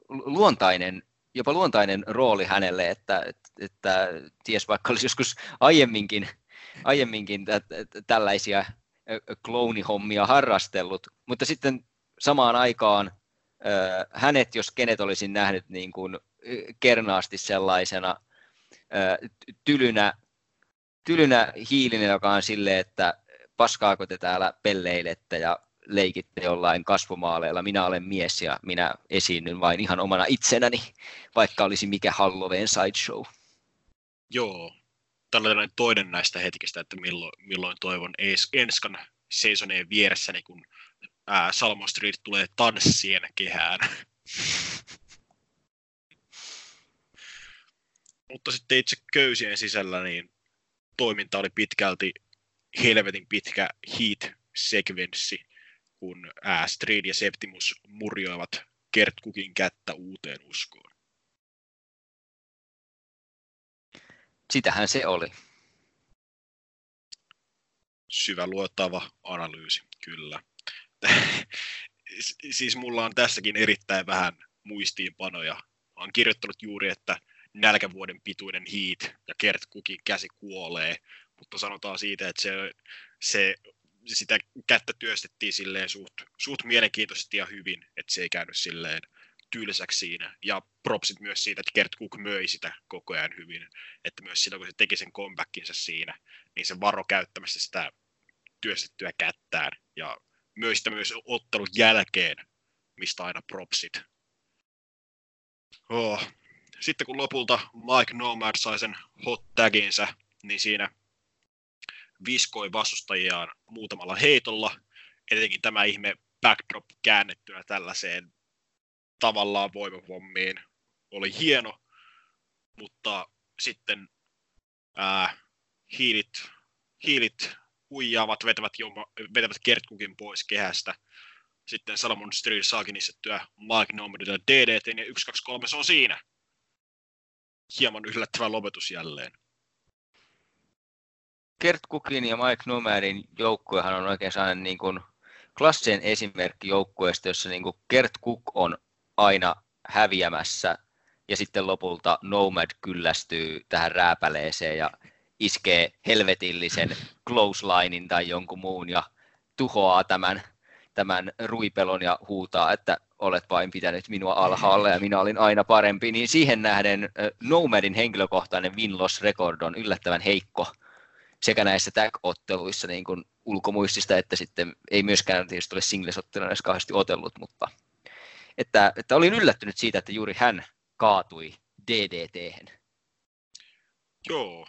luontainen, jopa luontainen rooli hänelle, että, että, että ties vaikka olisi joskus aiemminkin, aiemminkin tä, tällaisia kloonihommia harrastellut, mutta sitten samaan aikaan hänet, jos kenet olisin nähnyt niin kuin kernaasti sellaisena tylynä, tylynä hiilinen, joka on silleen, että paskaako te täällä pelleilette ja leikitte jollain kasvomaaleilla, minä olen mies ja minä esiinnyn vain ihan omana itsenäni, vaikka olisi mikä Halloween sideshow.
Joo, tällainen toinen näistä hetkistä, että milloin, milloin toivon Enskan seisoneen vieressäni, kun ää, Salmo Street tulee tanssien kehään. Mutta sitten itse köysien sisällä niin toiminta oli pitkälti helvetin pitkä heat-sekvenssi, kun Street ja Septimus murjoivat Kert Kukin kättä uuteen uskoon.
Sitähän se oli.
Syvä luottava analyysi, kyllä. siis mulla on tässäkin erittäin vähän muistiinpanoja. Olen kirjoittanut juuri, että nälkävuoden pituinen hiit ja Kert Kukin käsi kuolee, mutta sanotaan siitä, että se, se sitä kättä työstettiin silleen suht, suht mielenkiintoisesti ja hyvin, että se ei käynyt silleen tylsäksi siinä. Ja propsit myös siitä, että Kert Cook möi sitä koko ajan hyvin. Että myös silloin, kun se teki sen comebackinsa siinä, niin se varo käyttämästä sitä työstettyä kättään. Ja myös sitä myös ottelun jälkeen, mistä aina propsit. Oh. Sitten kun lopulta Mike Nomad sai sen hot taginsa, niin siinä viskoi vastustajiaan muutamalla heitolla. Etenkin tämä ihme backdrop käännettynä tällaiseen tavallaan voimavommiin oli hieno, mutta sitten ää, hiilit, hiilit huijaavat, vetävät, joma, vetävät Kertkukin pois kehästä. Sitten Salomon Street saakin niistettyä Mike Nomedilla DDT ja 1, 2, 3 se on siinä. Hieman yllättävä lopetus jälleen.
Kert Cookin ja Mike Nomadin joukkuehan on oikein sellainen niin kuin klassinen esimerkki joukkueesta, jossa niin kuin Kert Cook on aina häviämässä ja sitten lopulta Nomad kyllästyy tähän rääpäleeseen ja iskee helvetillisen closelinein tai jonkun muun ja tuhoaa tämän, tämän ruipelon ja huutaa, että olet vain pitänyt minua alhaalla ja minä olin aina parempi, niin siihen nähden Nomadin henkilökohtainen win-loss record on yllättävän heikko sekä näissä tag-otteluissa niin kuin ulkomuistista, että sitten ei myöskään tietysti ole singles-otteluna edes otellut, mutta että, että olin yllättynyt siitä, että juuri hän kaatui DDT-hen.
Joo,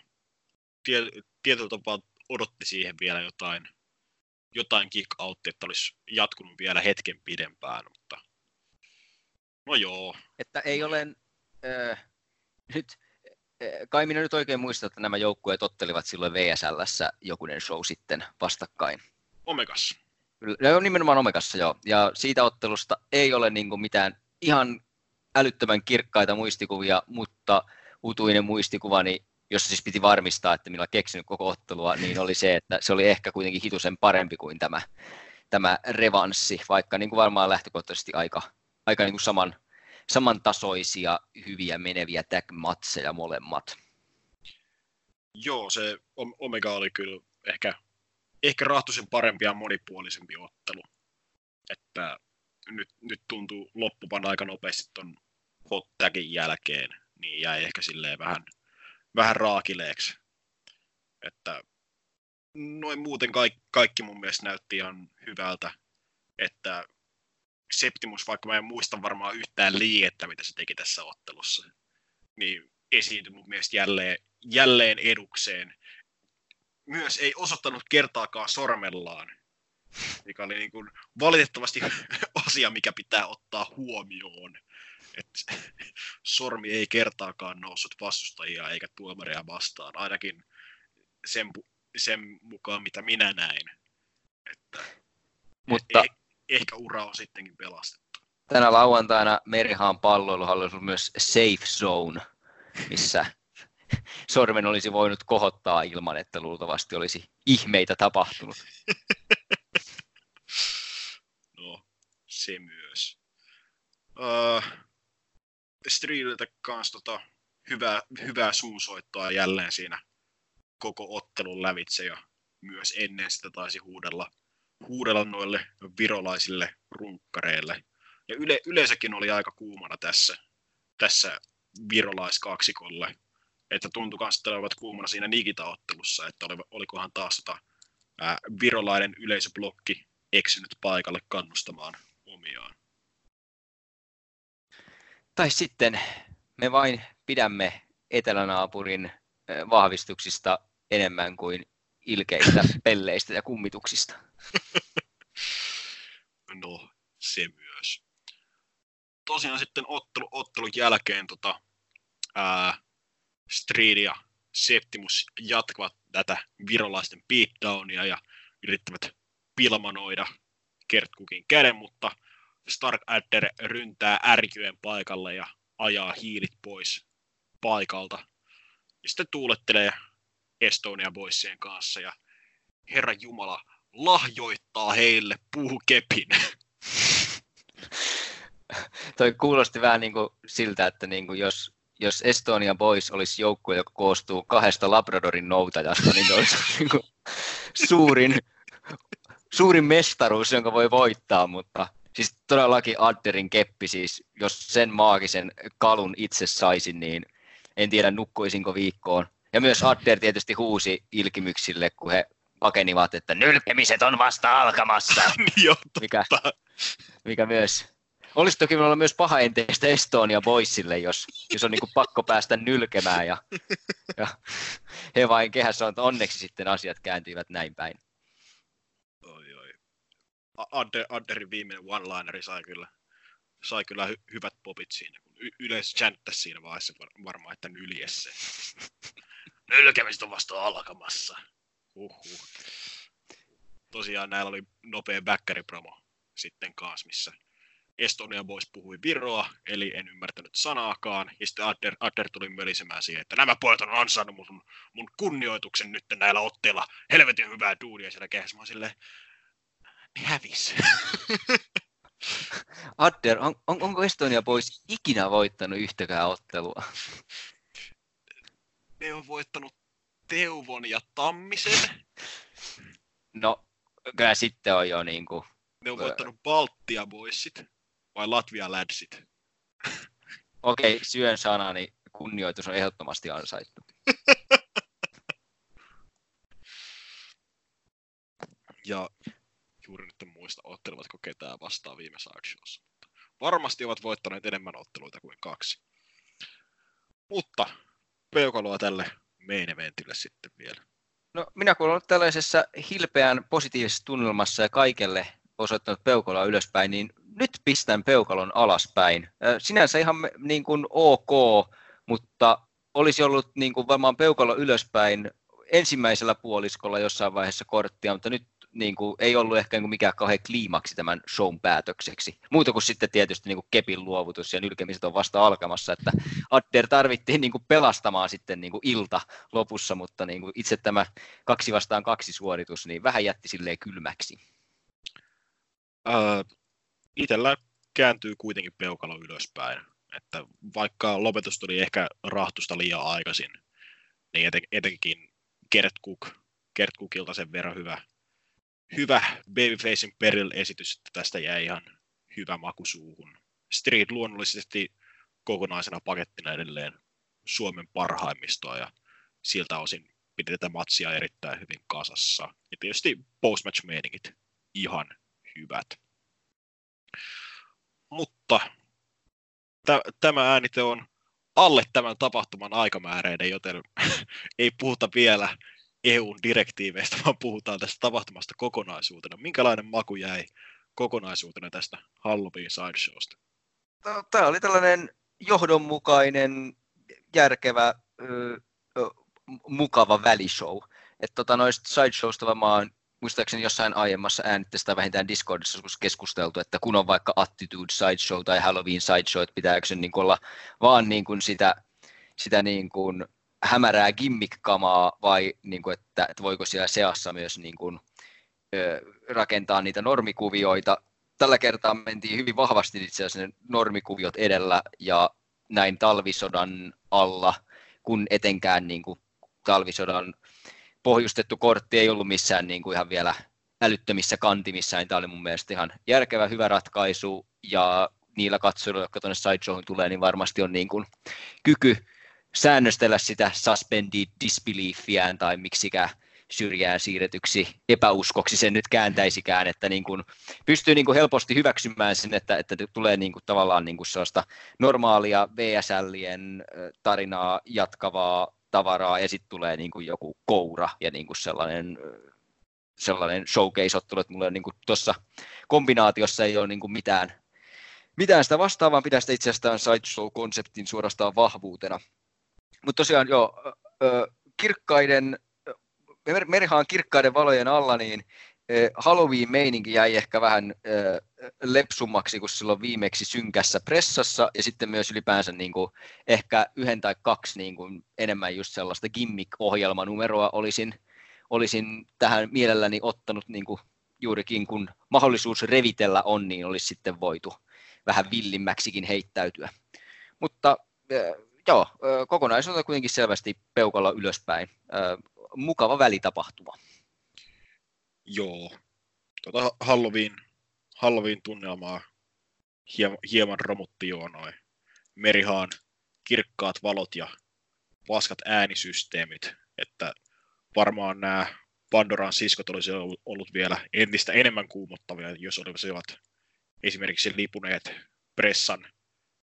tietyllä tapaa odotti siihen vielä jotain, jotain kick-outtia, että olisi jatkunut vielä hetken pidempään, mutta no joo.
Että ei ole, äh, nyt, äh, kai minä nyt oikein muistan, että nämä joukkueet ottelivat silloin VSLssä jokunen show sitten vastakkain.
Omegassa.
Joo, nimenomaan Omegassa joo. Ja siitä ottelusta ei ole niin mitään ihan älyttömän kirkkaita muistikuvia, mutta utuinen muistikuvani jossa siis piti varmistaa, että minä olen keksinyt koko ottelua, niin oli se, että se oli ehkä kuitenkin hitusen parempi kuin tämä, tämä revanssi, vaikka niin kuin varmaan lähtökohtaisesti aika, aika niin kuin saman, samantasoisia, hyviä meneviä tag-matseja molemmat.
Joo, se Omega oli kyllä ehkä, ehkä rahtuisen parempi ja monipuolisempi ottelu. Että nyt, nyt tuntuu loppupan aika nopeasti tuon hot tagin jälkeen, niin jäi ehkä silleen vähän – vähän raakileeksi. Että noin muuten kaikki, kaikki mun mielestä näytti ihan hyvältä, että Septimus, vaikka mä en muista varmaan yhtään liiettä, mitä se teki tässä ottelussa, niin esiintyi mun mielestä jälleen, jälleen edukseen. Myös ei osoittanut kertaakaan sormellaan, mikä oli niin kuin valitettavasti asia, mikä pitää ottaa huomioon että sormi ei kertaakaan noussut vastustajia eikä tuomaria vastaan, ainakin sen, sen mukaan, mitä minä näin. Että Mutta eh, ehkä ura on sittenkin pelastettu.
Tänä lauantaina Merihaan palloilu oli myös safe zone, missä sormen olisi voinut kohottaa ilman, että luultavasti olisi ihmeitä tapahtunut.
no, se myös. Uh, Streetiltä kanssa tota, hyvää, hyvää suunsoittoa jälleen siinä koko ottelun lävitse ja myös ennen sitä taisi huudella, huudella noille virolaisille runkkareille. Ja yle, yleensäkin oli aika kuumana tässä, tässä virolaiskaksikolle, että tuntui myös, että olivat kuumana siinä Nikita-ottelussa, että oli, olikohan taas tota, ää, virolainen yleisöblokki eksynyt paikalle kannustamaan omiaan.
Tai sitten me vain pidämme etelänaapurin vahvistuksista enemmän kuin ilkeistä pelleistä ja kummituksista.
No, se myös. Tosiaan sitten ottelu, ottelun jälkeen tota, ää, Street ja Septimus jatkavat tätä virolaisten beatdownia ja yrittävät pilmanoida Kertkukin käden, mutta Stark Adder ryntää ärkyen paikalle ja ajaa hiilit pois paikalta. Ja sitten tuulettelee Estonia Boysien kanssa ja Herra Jumala lahjoittaa heille puukepin.
Toi kuulosti vähän niin kuin siltä, että niin kuin jos, jos Estonia Boys olisi joukkue, joka koostuu kahdesta Labradorin noutajasta, niin se olisi niin kuin suurin, suurin mestaruus, jonka voi voittaa, mutta siis todellakin Adderin keppi, siis jos sen maagisen kalun itse saisin, niin en tiedä nukkuisinko viikkoon. Ja myös Adder tietysti huusi ilkimyksille, kun he pakenivat, että nylkemiset on vasta alkamassa.
Joo,
mikä, mikä myös olisi toki olla myös paha enteistä Estonia Boysille, jos, jos on niin pakko päästä nylkemään ja, ja he vain kehässä on, että onneksi sitten asiat kääntyivät näin päin.
Adder, Adderin viimeinen one-lineri sai kyllä, sai kyllä hy, hyvät popit siinä, kun y- yleensä chanttäisi siinä vaiheessa var, varmaan, että nyljes se. Nylkemistä on vasta alkamassa. Uhuh. tosiaan näillä oli nopea backkaripromo sitten kanssa, missä Estonia Boys puhui Viroa, eli en ymmärtänyt sanaakaan. Ja sitten Adder, Adder tuli mölisemään siihen, että nämä pojat on ansainnut mun, mun kunnioituksen nyt näillä otteilla. Helvetin hyvää duunia siellä kehässä. Mä silleen, niin hävis.
Adder, on, on, onko Estonia Boys ikinä voittanut yhtäkään ottelua?
ne on voittanut Teuvon ja Tammisen.
No, kyllä sitten on jo niin kuin...
Ne on voittanut Baltia Boysit vai Latvia Ladsit.
Okei, okay, syön sanani, kunnioitus on ehdottomasti ansaittu.
ja juuri nyt en muista, ottelevatko ketään vastaan viime Sideshowssa. Varmasti ovat voittaneet enemmän otteluita kuin kaksi. Mutta peukaloa tälle main eventille sitten vielä.
No, minä kun olen tällaisessa hilpeän positiivisessa tunnelmassa ja kaikelle osoittanut peukaloa ylöspäin, niin nyt pistän peukalon alaspäin. Sinänsä ihan niin kuin ok, mutta olisi ollut niin kuin varmaan peukalo ylöspäin ensimmäisellä puoliskolla jossain vaiheessa korttia, mutta nyt niin kuin, ei ollut ehkä niin kuin mikään kauhean kliimaksi tämän shown päätökseksi. Muuta kuin sitten tietysti niin kuin kepin luovutus ja nylkemiset on vasta alkamassa, että Adder tarvittiin niin kuin pelastamaan sitten niin kuin ilta lopussa, mutta niin kuin itse tämä kaksi vastaan kaksi suoritus niin vähän jätti silleen kylmäksi.
Äh, itellä kääntyy kuitenkin peukalo ylöspäin. Että vaikka lopetus tuli ehkä rahtusta liian aikaisin, niin eten, etenkin Gert Cook, Gert Cookilta sen verran hyvä, hyvä Babyfacein peril-esitys, että tästä jäi ihan hyvä maku suuhun. Street luonnollisesti kokonaisena pakettina edelleen Suomen parhaimmistoa ja siltä osin piti tätä matsia erittäin hyvin kasassa. Ja tietysti postmatch-meiningit ihan hyvät. Mutta t- tämä äänite on alle tämän tapahtuman aikamääreiden, joten ei puhuta vielä EUn direktiiveistä, vaan puhutaan tästä tapahtumasta kokonaisuutena. Minkälainen maku jäi kokonaisuutena tästä Halloween Sideshowsta?
No, tämä oli tällainen johdonmukainen, järkevä, mukava välishow. Että tota, noista sideshowsta varmaan muistaakseni jossain aiemmassa äänittästä vähintään Discordissa keskusteltu, että kun on vaikka Attitude Sideshow tai Halloween Sideshow, että pitääkö se niin olla vaan niin kuin sitä, sitä niin kuin hämärää gimmick-kamaa vai niin kuin, että, että voiko siellä seassa myös niin kuin, ö, rakentaa niitä normikuvioita. Tällä kertaa mentiin hyvin vahvasti itse asiassa ne normikuviot edellä ja näin talvisodan alla, kun etenkään niin kuin talvisodan pohjustettu kortti ei ollut missään niin kuin ihan vielä älyttömissä kantimissa, niin tämä oli mun mielestä ihan järkevä, hyvä ratkaisu, ja niillä katsojilla, jotka tuonne sideshowin tulee, niin varmasti on niin kuin kyky säännöstellä sitä suspended disbeliefiään tai miksikään syrjään siirretyksi epäuskoksi sen nyt kääntäisikään, että niin kuin pystyy niin kuin helposti hyväksymään sen, että, että tulee niin kuin tavallaan niin kuin sellaista normaalia VSLien tarinaa jatkavaa tavaraa ja sitten tulee niin kuin joku koura ja niin kuin sellainen, sellainen showcase-ottelu, että mulla niin tuossa kombinaatiossa ei ole niin kuin mitään, mitään sitä vastaavaa, pidän sitä itse asiassa sideshow-konseptin suorastaan vahvuutena. Mutta tosiaan joo, kirkkaiden, Merhaan kirkkaiden valojen alla, niin Halloween-meininki jäi ehkä vähän lepsummaksi kuin silloin viimeksi synkässä pressassa, ja sitten myös ylipäänsä niin kuin ehkä yhden tai kaksi niin kuin enemmän just sellaista gimmick-ohjelmanumeroa olisin, olisin tähän mielelläni ottanut niin kuin juurikin, kun mahdollisuus revitellä on, niin olisi sitten voitu vähän villimmäksikin heittäytyä. Mutta joo, kokonaisuutena kuitenkin selvästi peukalla ylöspäin. Mukava välitapahtuma.
Joo. Tota Halloween, Halloween-tunnelmaa hieman, hieman romutti joo noin. Merihaan kirkkaat valot ja paskat äänisysteemit, että varmaan nämä Pandoran siskot olisi ollut vielä entistä enemmän kuumottavia, jos olisivat esimerkiksi lipuneet pressan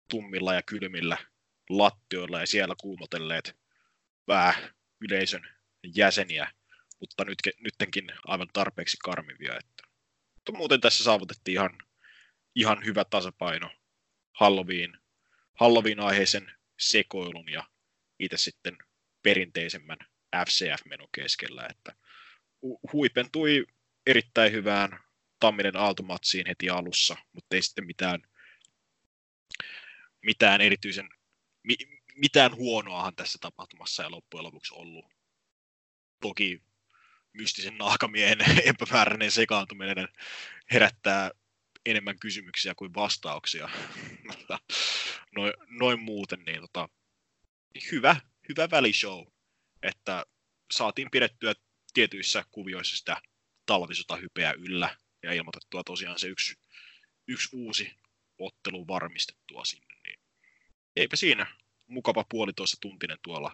tummilla ja kylmillä lattioilla ja siellä kuumotelleet pää yleisön jäseniä mutta nyt, nyttenkin aivan tarpeeksi karmivia. Että. Mutta muuten tässä saavutettiin ihan, ihan hyvä tasapaino Halloween, Halloween-aiheisen sekoilun ja itse sitten perinteisemmän FCF-menun keskellä, että huipentui erittäin hyvään Tamminen Aaltomatsiin heti alussa, mutta ei sitten mitään, mitään erityisen, mi, mitään huonoahan tässä tapahtumassa ja loppujen lopuksi ollut. Toki mystisen nahkamiehen epämääräinen sekaantuminen herättää enemmän kysymyksiä kuin vastauksia. noin, noin muuten, niin tota, hyvä, hyvä välishow, että saatiin pidettyä tietyissä kuvioissa sitä talvisotahypeä yllä ja ilmoitettua tosiaan se yksi, yksi uusi ottelu varmistettua sinne. Eipä siinä mukava puolitoista tuntinen tuolla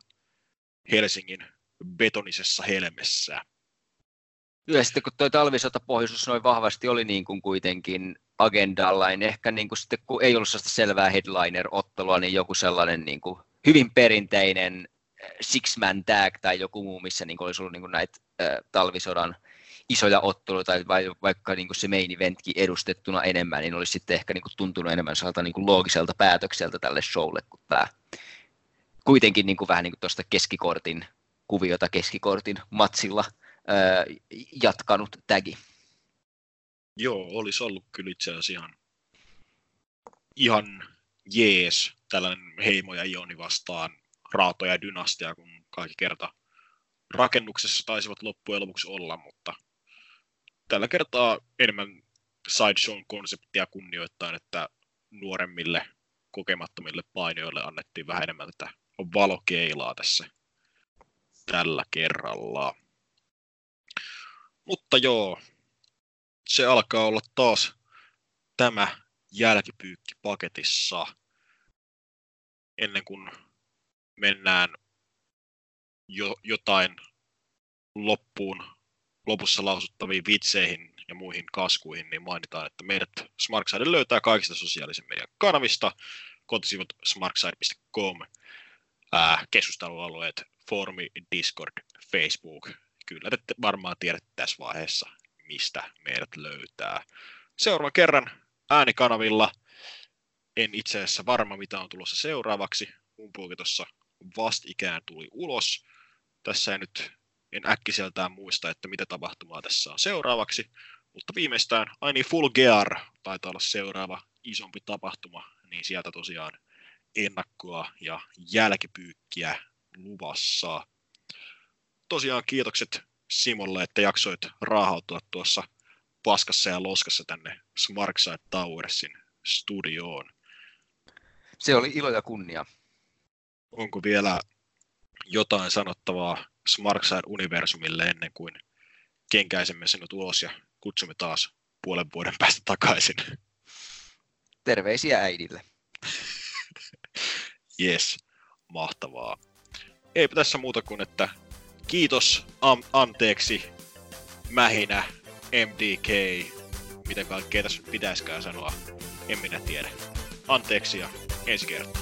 Helsingin betonisessa helmessä.
Ja sitten kun tuo talvisotapohjuisuus noin vahvasti oli niin kuin kuitenkin agendalla, niin ehkä niin kuin sitten kun ei ollut sellaista selvää headliner-ottelua, niin joku sellainen niin kuin hyvin perinteinen eh, six-man tag tai joku muu, missä niin kuin olisi ollut niin kuin näitä äh, talvisodan isoja otteluita, vai vaikka niin kuin se main eventkin edustettuna enemmän, niin olisi sitten ehkä niin kuin tuntunut enemmän saada niin kuin loogiselta päätökseltä tälle showlle, kuin tämä kuitenkin niin kuin vähän niin kuin tuosta keskikortin kuviota keskikortin matsilla ää, jatkanut tagi.
Joo, olisi ollut kyllä itse asiassa ihan, ihan jees tällainen Heimo ja Ioni vastaan Raato ja Dynastia, kun kaikki kerta rakennuksessa taisivat loppujen lopuksi olla, mutta tällä kertaa enemmän sideshown konseptia kunnioittain, että nuoremmille kokemattomille painijoille annettiin vähän enemmän tätä valokeilaa tässä tällä kerralla. Mutta joo, se alkaa olla taas tämä jälkipyykki paketissa ennen kuin mennään jo, jotain loppuun, lopussa lausuttaviin vitseihin ja muihin kaskuihin, niin mainitaan, että meidät Smarkside löytää kaikista sosiaalisen median kanavista, kotisivut smarkside.com, keskustelualueet, foorumi, Discord, Facebook. Kyllä te varmaan tiedätte tässä vaiheessa, mistä meidät löytää. Seuraavan kerran äänikanavilla. En itse asiassa varma, mitä on tulossa seuraavaksi. Mun tuossa vastikään tuli ulos. Tässä ei nyt en äkkiseltään muista, että mitä tapahtumaa tässä on seuraavaksi. Mutta viimeistään Aini Full Gear taitaa olla seuraava isompi tapahtuma, niin sieltä tosiaan ennakkoa ja jälkipyykkiä luvassa. Tosiaan kiitokset Simolle, että jaksoit raahautua tuossa paskassa ja loskassa tänne Smarkside Towersin studioon.
Se oli ilo ja kunnia.
Onko vielä jotain sanottavaa Smarkside-universumille ennen kuin kenkäisemme sinut ulos ja kutsumme taas puolen vuoden päästä takaisin?
Terveisiä äidille.
Yes, mahtavaa. Eipä tässä muuta kuin, että kiitos, am- anteeksi, mähinä, MDK, miten kaikkea tässä pitäisikään sanoa, en minä tiedä. Anteeksi ja ensi kertaa.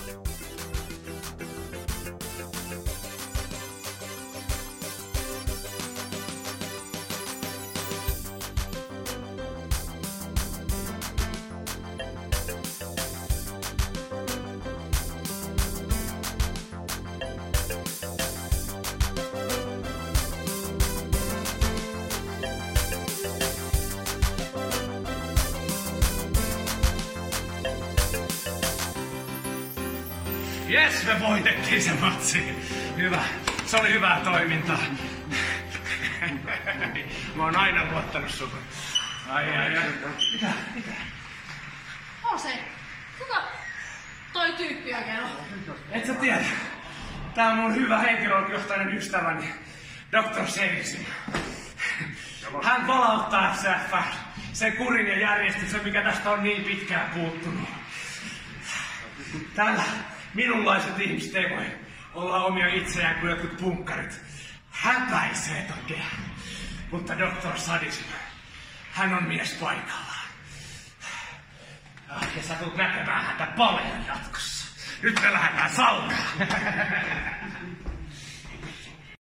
Voitettiin se matsi. Hyvä. Se oli hyvää toimintaa. Mä oon aina luottanut suhun. Ai, ai, ai. Mitä? Mitä?
On se. Kuka toi tyyppi oikein on?
Et sä tiedä. Tää on mun hyvä henkilökohtainen ystäväni, Dr. Seisin. Hän palauttaa SF sen kurin ja järjestyksen, mikä tästä on niin pitkään puuttunut. Täällä minunlaiset ihmiset ei voi olla omia itseään kuin jotkut punkkarit. Häpäisee tokea. Mutta Dr. Sadism, hän on mies paikallaan. Ah, Ja sä tulet näkemään häntä paljon jatkossa. Nyt me lähdetään salkaan.